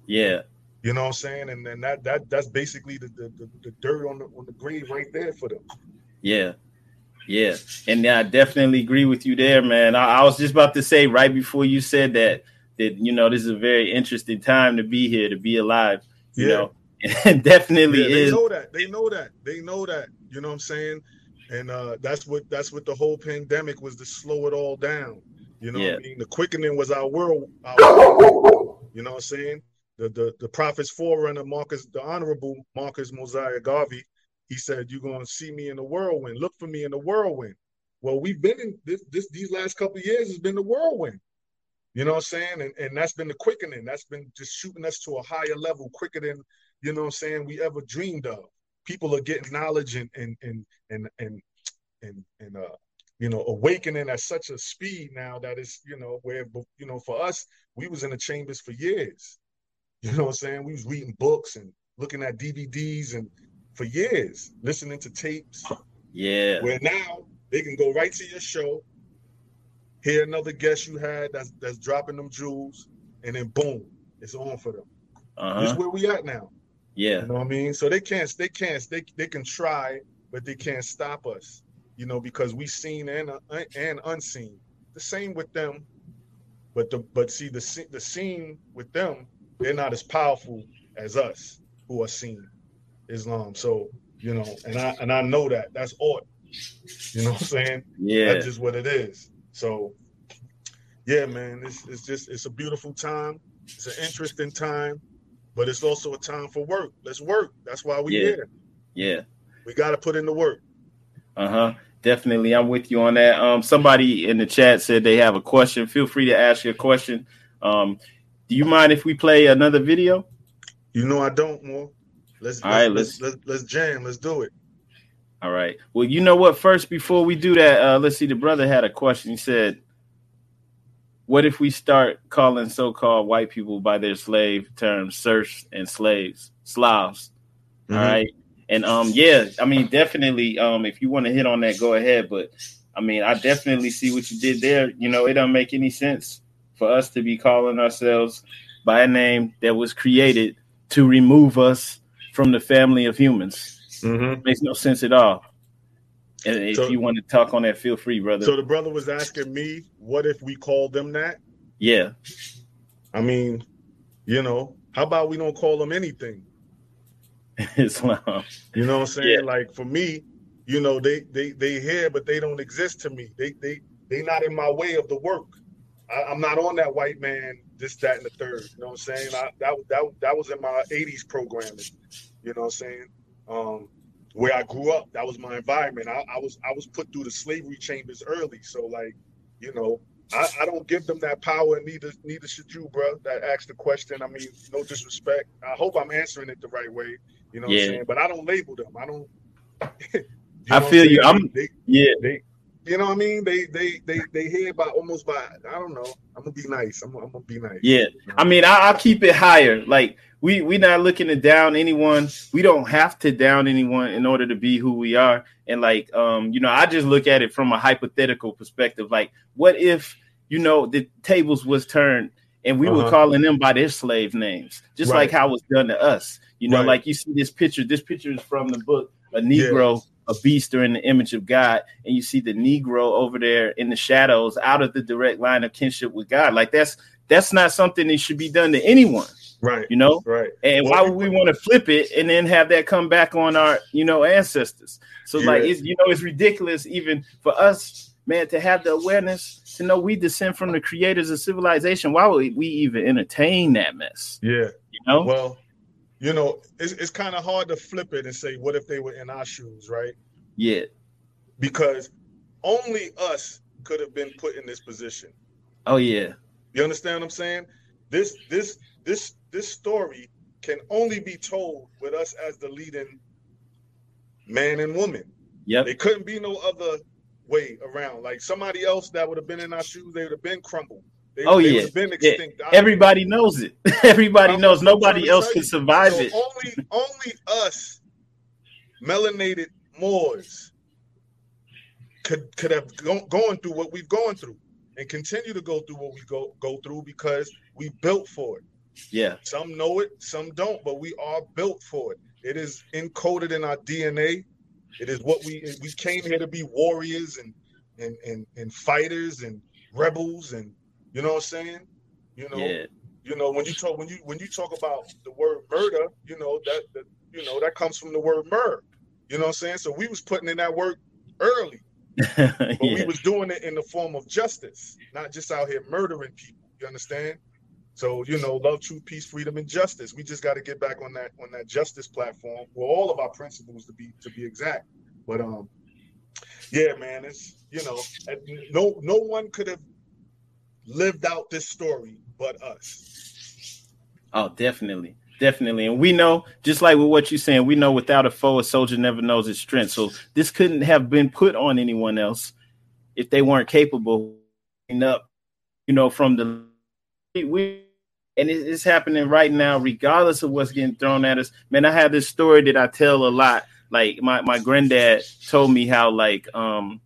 C: yeah.
D: You know what I'm saying? And then that that that's basically the the, the, the dirt on the on the grave right there for them.
C: Yeah. Yeah. And I definitely agree with you there, man. I, I was just about to say right before you said that, that, you know, this is a very interesting time to be here, to be alive, you
D: Yeah.
C: know. *laughs* definitely
D: Yeah, they
C: is.
D: know that. They know that. They know that. You know what I'm saying? And uh that's what that's what the whole pandemic was to slow it all down. You know
C: Yeah.
D: what I mean? The quickening was our world. Our world. You know what I'm saying? The the the prophet's forerunner, Marcus, the honorable Marcus Mosiah Garvey, he said, You're gonna see me in the whirlwind. Look for me in the whirlwind. Well, we've been in this this these last couple years has been the whirlwind. You know what I'm saying? And and that's been the quickening. That's been just shooting us to a higher level quicker than you know what I'm saying, we ever dreamed of. People are getting knowledge and and and and and and, and uh you know awakening at such a speed now that it's you know where you know for us we was in the chambers for years you know what i'm saying we was reading books and looking at dvds and for years listening to tapes
C: Yeah.
D: where now they can go right to your show hear another guest you had that's that's dropping them jewels and then boom it's on for them
C: Uh
D: this
C: huh.
D: where we at now
C: Yeah.
D: you know what I mean? So they can't, they can't, they they can try, but they can't stop us. You know, because we seen and uh, and unseen. The same with them, but the but see the the scene with them, they're not as powerful as us who are seen Islam. So you know, and I and I know that that's art. You know what I'm saying?
C: Yeah.
D: That's just what it is. So yeah, man, it's it's just it's a beautiful time. It's an interesting time, but it's also a time for work. Let's work. That's why we
C: Yeah.
D: here.
C: Yeah.
D: We got to put in the work.
C: Uh huh. Definitely, I'm with you on that. Um, somebody in the chat said they have a question. Feel free to ask your question. Um, do you mind if we play another video?
D: You know I don't more. Let's
C: All
D: let's,
C: right,
D: let's, let's let's jam. Let's do it.
C: All right. Well, you know what? First, before we do that, uh, let's see. The brother had a question. He said, "What if we start calling so-called white people by their slave terms, serfs and slaves, Slavs?" All
D: Mhm.
C: right. And um, yeah, I mean, definitely. Um, if you want to hit on that, go ahead. But I mean, I definitely see what you did there. You know, it don't make any sense for us to be calling ourselves by a name that was created to remove us from the family of humans.
D: Mhm.
C: Makes no sense at all. And if
D: So-
C: you want to talk on that, feel free, brother.
D: So the brother was asking me, what if we called them that?
C: yeah,
D: I mean, you know, how about we don't call them anything? *laughs*
C: Islam.
D: You know what I'm saying?
C: Yeah.
D: Like for me, you know, they they they here, but they don't exist to me. They they they not in my way of the work. I, I'm not on that white man, this, that, and the third. You know what I'm saying? I, that that that was in my '80s programming. You know what I'm saying? Um, where I grew up, that was my environment. I, I was I was put through the slavery chambers early, so like, you know, I, I don't give them that power, and neither neither should you, bro. That asked the question. I mean, no disrespect. I hope I'm answering it the right way. You know what
C: Yeah.
D: I'm saying? But I don't label them. I don't. *laughs* you
C: I
D: know what
C: feel you. I'm-
D: They,
C: Yeah,
D: they, you know what I mean? They they they they hear by almost by. I don't know. I'm gonna be nice. I'm, I'm gonna be nice.
C: yeah. I mean, I, keep it higher. Like we we not looking to down anyone. We don't have to down anyone in order to be who we are. And like, um, you know, I just look at it from a hypothetical perspective. Like, what if you know the tables was turned and we were
D: Uh-huh.
C: calling them by their slave names, just
D: Right.
C: like how it was done to us. You know,
D: Right.
C: like you see this picture. This picture is from the book A Negro. A beast or in the image of God, and you see the Negro over there in the shadows, out of the direct line of kinship with God. Like that's that's not something that should be done to anyone,
D: Right.
C: you know.
D: Right.
C: And why would we want to flip it and then have that come back on our, you know, ancestors? So like, it's you know, it's ridiculous even for us, man, to have the awareness to know we descend from the creators of civilization. Why would we even entertain that mess?
D: Yeah.
C: You know?
D: Well, you know, it's it's kind of hard to flip it and say, what if they were in our shoes, right?
C: yeah,
D: Because only us could have been put in this position.
C: oh yeah,
D: You understand what I'm saying? This this this this story can only be told with us as the leading man and woman.
C: yep,
D: There couldn't be no other way around. Like somebody else that would have been in our shoes, they would have been crumbled. They,
C: Oh,
D: they
C: yeah. Yeah. everybody knows it. *laughs* everybody
D: I'm-
C: knows. Nobody else can survive
D: so
C: it.
D: only only us melanated Moors could could have go, gone through what we've gone through and continue to go through what we go go through because we built for it.
C: Yeah,
D: Some know it, some don't, but we are built for it. It is encoded in our DNA. It is what we we came here to be warriors and and and, and fighters and rebels and you know what I'm saying? You know,
C: yeah,
D: you know when you talk when you when you talk about the word
E: murder, you know, that, that you know, that comes from the word murder. You know what I'm saying? So we was putting in that work early. *laughs* but yeah. we was doing it in the form of justice, not just out here murdering people. You understand? So you know, love, truth, peace, freedom, and justice. We just got to get back on that on that justice platform for all of our principles to be to be exact. But um, yeah, man, it's you know, no no one could have lived out this story but us.
C: Oh, definitely. Definitely. And we know, just like with what you're saying, we know without a foe, a soldier never knows his strength. So this couldn't have been put on anyone else if they weren't capable enough, you know, from the we and it's happening right now, regardless of what's getting thrown at us. Man, I have this story that I tell a lot. Like my, my granddad told me how like um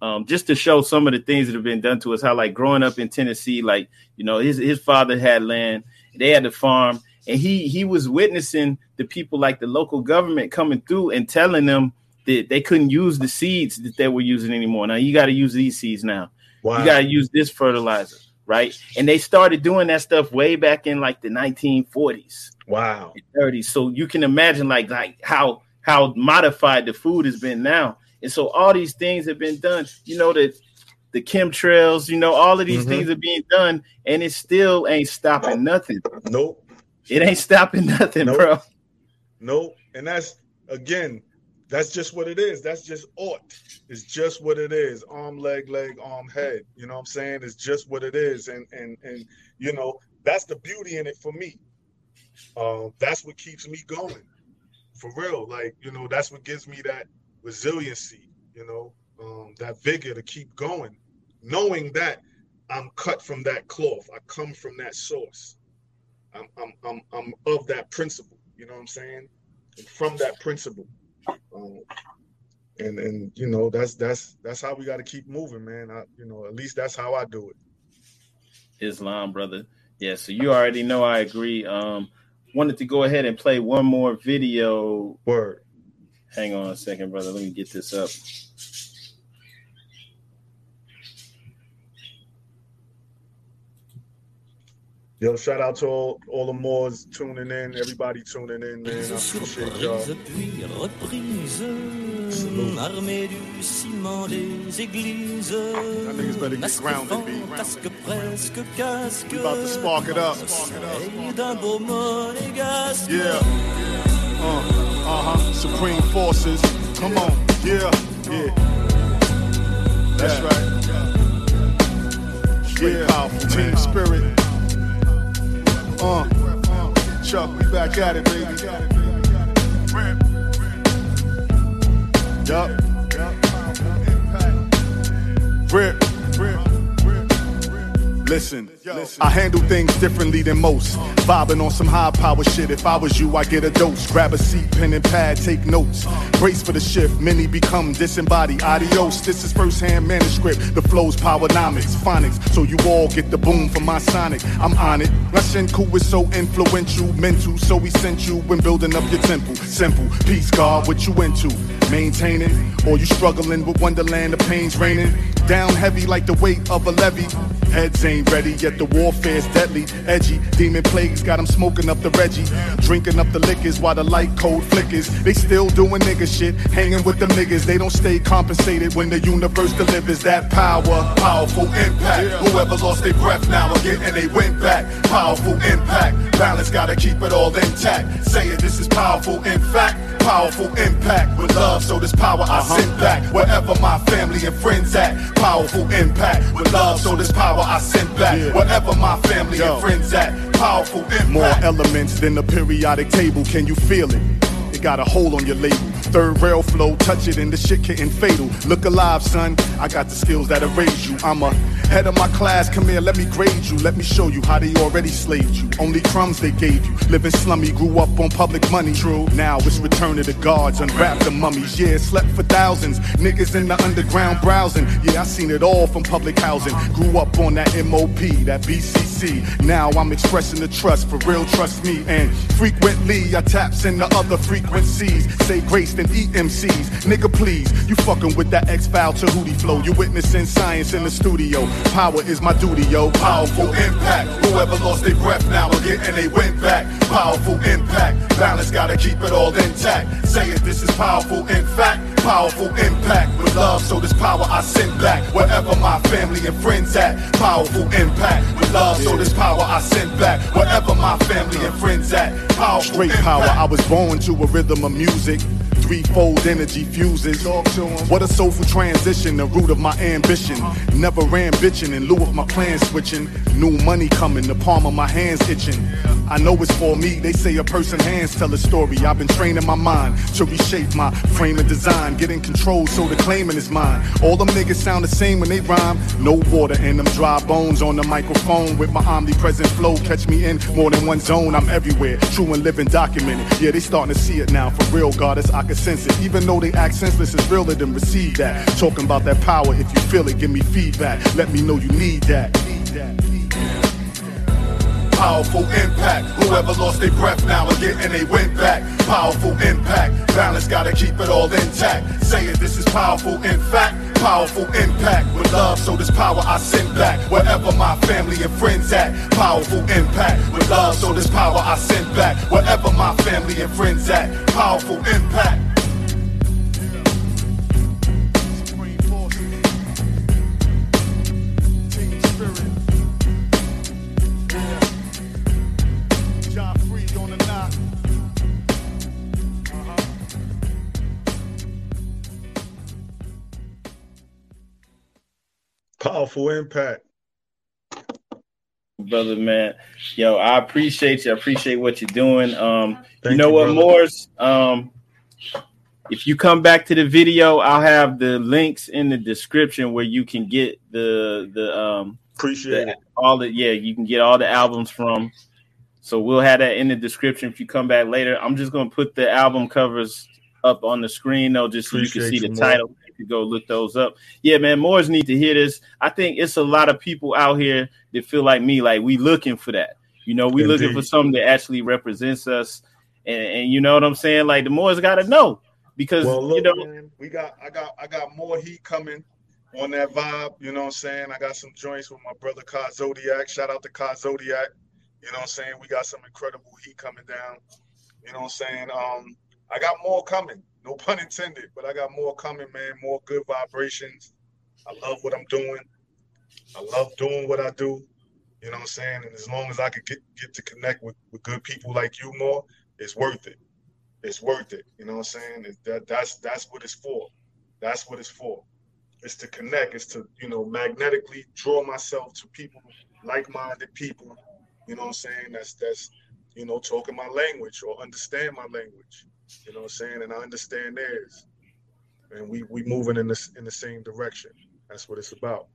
C: um, just to show some of the things that have been done to us. How like growing up in Tennessee, like you know, his his father had land, they had the farm, and he he was witnessing the people like the local government coming through and telling them that they couldn't use the seeds that they were using anymore. Now you got to use these seeds now. Wow. You got to use this fertilizer, right? And they started doing that stuff way back in like the 1940s.
E: Wow.
C: 30s. So you can imagine like like how how modified the food has been now. And so all these things have been done. You know that the chemtrails, you know, all of these mm-hmm. things are being done, and it still ain't stopping nothing.
E: Nope.
C: It ain't stopping nothing, nope. bro.
E: Nope. And that's again, that's just what it is. That's just ought. It's just what it is. Arm, leg, leg, arm, head. You know what I'm saying? It's just what it is. And and and you know, that's the beauty in it for me. Um, that's what keeps me going. For real. Like, you know, that's what gives me that resiliency, you know, um, that vigor to keep going, knowing that I'm cut from that cloth. I come from that source. I'm, I'm, I'm, I'm of that principle. You know what I'm saying? And from that principle. Um, and and you know that's that's that's how we got to keep moving, man. I, you know, at least that's how I do it.
C: Islam, brother. Yeah, so you already know I agree. Um, wanted to go ahead and play one more video.
E: Word.
C: Hang on a second, brother. Let me get this up.
E: Yo, shout out to all, all the Moors tuning in, everybody tuning in, man. I appreciate y'all. Armée du ciment des églises. That niggas better get grounded, B. presque casque. We about to spark it up. d'un beau monégasque. Yeah. Uh, uh-huh. Supreme forces. Come on. Yeah. Yeah. That's right. Yeah. Powerful, Team spirit. Uh, Chuck, we back at it, baby. Yup. Rip. Listen, I handle things differently than most. Vibing on some high power shit. If I was you, I get a dose. Grab a seat, pen and pad, take notes. Brace for the shift. Many become disembodied. Adios. This is first hand manuscript. The flow's powernomics, phonics. So you all get the boom from my sonic. I'm on it. Rashenku is so influential, mental. So we sent you when building up your temple. Simple. Peace, God, what you into? Maintaining? Or you struggling with Wonderland, the pain's raining? Down heavy like the weight of a levy. Heads ain't ready, yet the warfare's deadly. Edgy, demon plagues got them smoking up the Reggie. Drinking up the liquors while the light code flickers. They still doing nigga shit, hanging with the niggas. They don't stay compensated when the universe delivers that power. Powerful impact. Whoever lost their breath now again and they went back. Powerful impact. Balance gotta keep it all intact. Say this is powerful in fact powerful impact with love, so this power I uh-huh. send back wherever my family and friends at. Powerful impact with love, so this power I send back yeah. wherever my family Yo. and friends at. Powerful impact. More elements than the periodic table, can you feel it? It got a hold on your label. Third rail flow, touch it and the shit getting fatal. Look alive, son. I got the skills that'll raise you. I'm a head of my class. Come here, let me grade you. Let me show you how they already slaved you. Only crumbs they gave you. Living slummy, grew up on public money. True. Now it's return to the guards, unwrap the mummies. Yeah, slept for thousands. Niggas in the underground browsing. Yeah, I seen it all from public housing. Grew up on that MOP, that BCC. Now I'm expressing the trust, for real, trust me. And frequently I taps in the other frequencies. Say grace, then eat MCs. Nigga, please, you fucking with that X File to Hootie flow. You witnessing science in the studio. Power is my duty, yo. Powerful impact. Whoever lost their breath now again and they went back. Powerful impact. Balance gotta keep it all intact. Say it, this is powerful in fact. Powerful impact with love, so this power I send back wherever my family and friends at. Powerful impact with love, so this power I send back wherever my family and friends at. Powerful Straight impact. power, I was born to a rhythm of music threefold energy fuses. What a soulful transition, the root of my ambition. Never ran bitching in lieu of my plan switching. New money coming, the palm of my hands itching. I know it's for me, they say a person hands tell a story. I've been training my mind to reshape my frame and design. Getting control so the claiming is mine. All them niggas sound the same when they rhyme. No water in them dry bones on the microphone with my omnipresent flow. Catch me in more than one zone, I'm everywhere. True and living documented. Yeah, they starting to see it now. For real, goddess, I can sense it. Even though they act senseless, it's realer than receive that. Talking about that power, if you feel it, give me feedback. Let me know you need that. Need that powerful impact. Whoever lost their breath now again and they went back. Powerful impact. Balance gotta keep it all intact. Saying this is powerful in fact. Powerful impact with love, so this power I send back wherever my family and friends at. Powerful impact with love, so this power I send back wherever my family and friends at. Powerful impact.
D: Powerful impact.
C: Brother, man. Yo, I appreciate you. I appreciate what you're doing. Um, you know you, what, Morris? Um, if you come back to the video, I'll have the links in the description where you can get the the um
D: appreciate the,
C: all the yeah, you can get all the albums from. So we'll have that in the description if you come back later. I'm just gonna put the album covers up on the screen though, just so appreciate you can see the title could go look those up. Yeah, man, Moors need to hear this. I think it's a lot of people out here that feel like me, like we looking for that. You know, we Indeed. looking for something that actually represents us. And, and you know what I'm saying? Like the Moors got to know because well, look, you know
D: man, we got I got I got more heat coming on that vibe. You know what I'm saying? I got some joints with my brother Kai Zodiac. Shout out to Kai Zodiac. You know what I'm saying? We got some incredible heat coming down. You know what I'm saying? Um, I got more coming. No pun intended, but I got more coming, man. More good vibrations. I love what I'm doing. I love doing what I do. You know what I'm saying? And as long as I could get get to connect with, with good people like you more, it's worth it. It's worth it. You know what I'm saying? It, that that's that's what it's for. That's what it's for. It's to connect. It's to you know magnetically draw myself to people, like-minded people. You know what I'm saying? That's that's you know talking my language or understand my language. You know what I'm saying? And I understand theirs. And we we moving in the in the same direction. That's what it's about.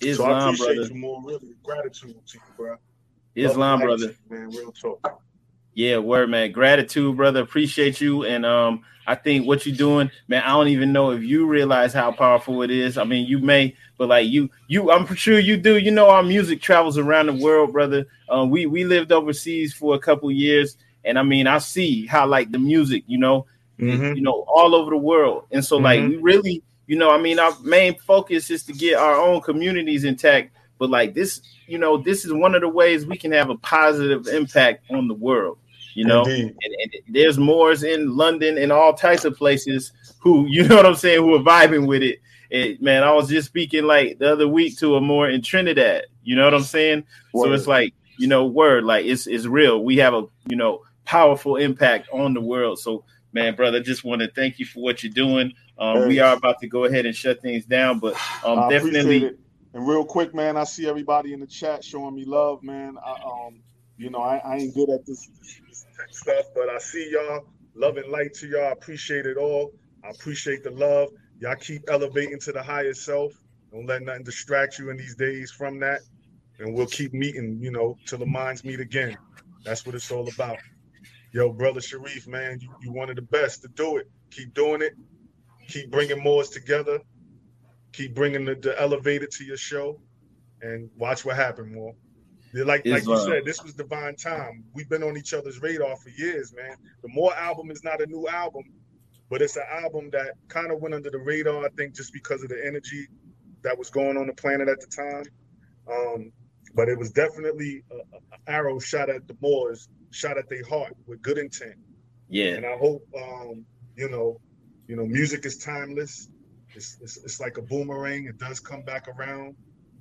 D: Islam, so I appreciate brother. you more really. Gratitude to you, bro.
C: Islam, brother.
D: Man, real talk.
C: Yeah, word, man. Gratitude, brother. Appreciate you. And um, I think what you're doing, man, I don't even know if you realize how powerful it is. I mean, you may, but like you, you, I'm sure you do. You know, our music travels around the world, brother. Um, we we lived overseas for a couple years, and I mean, I see how like the music, you know, mm-hmm. you know, all over the world. And so, mm-hmm. like, we really, you know, I mean, our main focus is to get our own communities intact. But like this, you know, this is one of the ways we can have a positive impact on the world. You know, and, and there's Moors in London and all types of places who, *laughs* you know what I'm saying, who are vibing with it. And man, I was just speaking like the other week to a Moor in Trinidad. You know what I'm saying? Word. So it's like, you know, word, like it's it's real. We have a, you know, powerful impact on the world. So, man, brother, just want to thank you for what you're doing. Um, we are about to go ahead and shut things down, but um, definitely.
D: And real quick, man, I see everybody in the chat showing me love, man. I, um, you know, I, I ain't good at this, this, stuff, but I see y'all. Love and light to y'all. I appreciate it all. I appreciate the love. Y'all keep elevating to the higher self. Don't let nothing distract you in these days from that. And we'll keep meeting, you know, till the minds meet again. That's what it's all about. Yo, brother Sharif, man, you, you one of the best to do it. Keep doing it. Keep bringing Moors together. Keep bringing the, the elevator to your show, and watch what happens, more. Like like you said, this was divine time. We've been on each other's radar for years, man. The Moor album is not a new album, but it's an album that kind of went under the radar. I think just because of the energy that was going on the planet at the time. Um, but it was definitely an arrow shot at the Moors, shot at their heart with good intent.
C: Yeah.
D: And I hope, um, you know, you know, music is timeless. It's, it's, it's like a boomerang. It does come back around.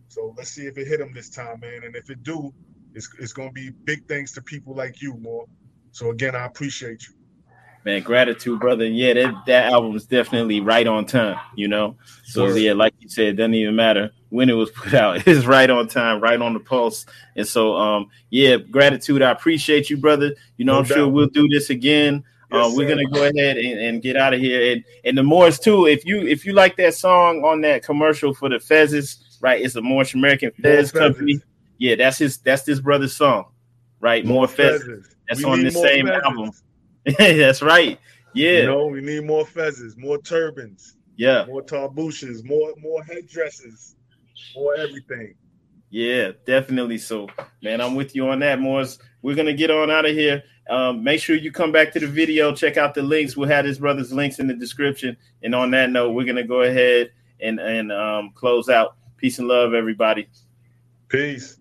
D: So let's see if it hit them this time, man. And if it do, it's, it's going to be big thanks to people like you, Moor. So again, I appreciate you.
C: Man, gratitude, brother. Yeah, that, that album is definitely right on time, you know. So yeah, like you said, it doesn't even matter when it was *laughs* put out. It's right on time, right on the pulse. And so um, yeah, gratitude. I appreciate you, brother. You know, no I'm doubt. sure we'll do this again. Yes, uh, we're gonna go ahead and, and, get out of here. And and the Moors too. If you if you like that song on that commercial for the Fezzes, right? It's a Moorish American Fez company. Yeah, that's his that's this brother's song, right? More, more Fezzes. That's we on the same fezzes. album. *laughs* that's right. Yeah.
D: You know, we need more fezzes, more turbans.
C: Yeah.
D: More tarbushes, more more headdresses, more everything.
C: Yeah, definitely. So, man, I'm with you on that, Morris. We're gonna get on out of here. Um, make sure you come back to the video, check out the links. We'll have his brother's links in the description. And on that note, we're gonna go ahead and and um, close out. Peace and love, everybody.
D: Peace.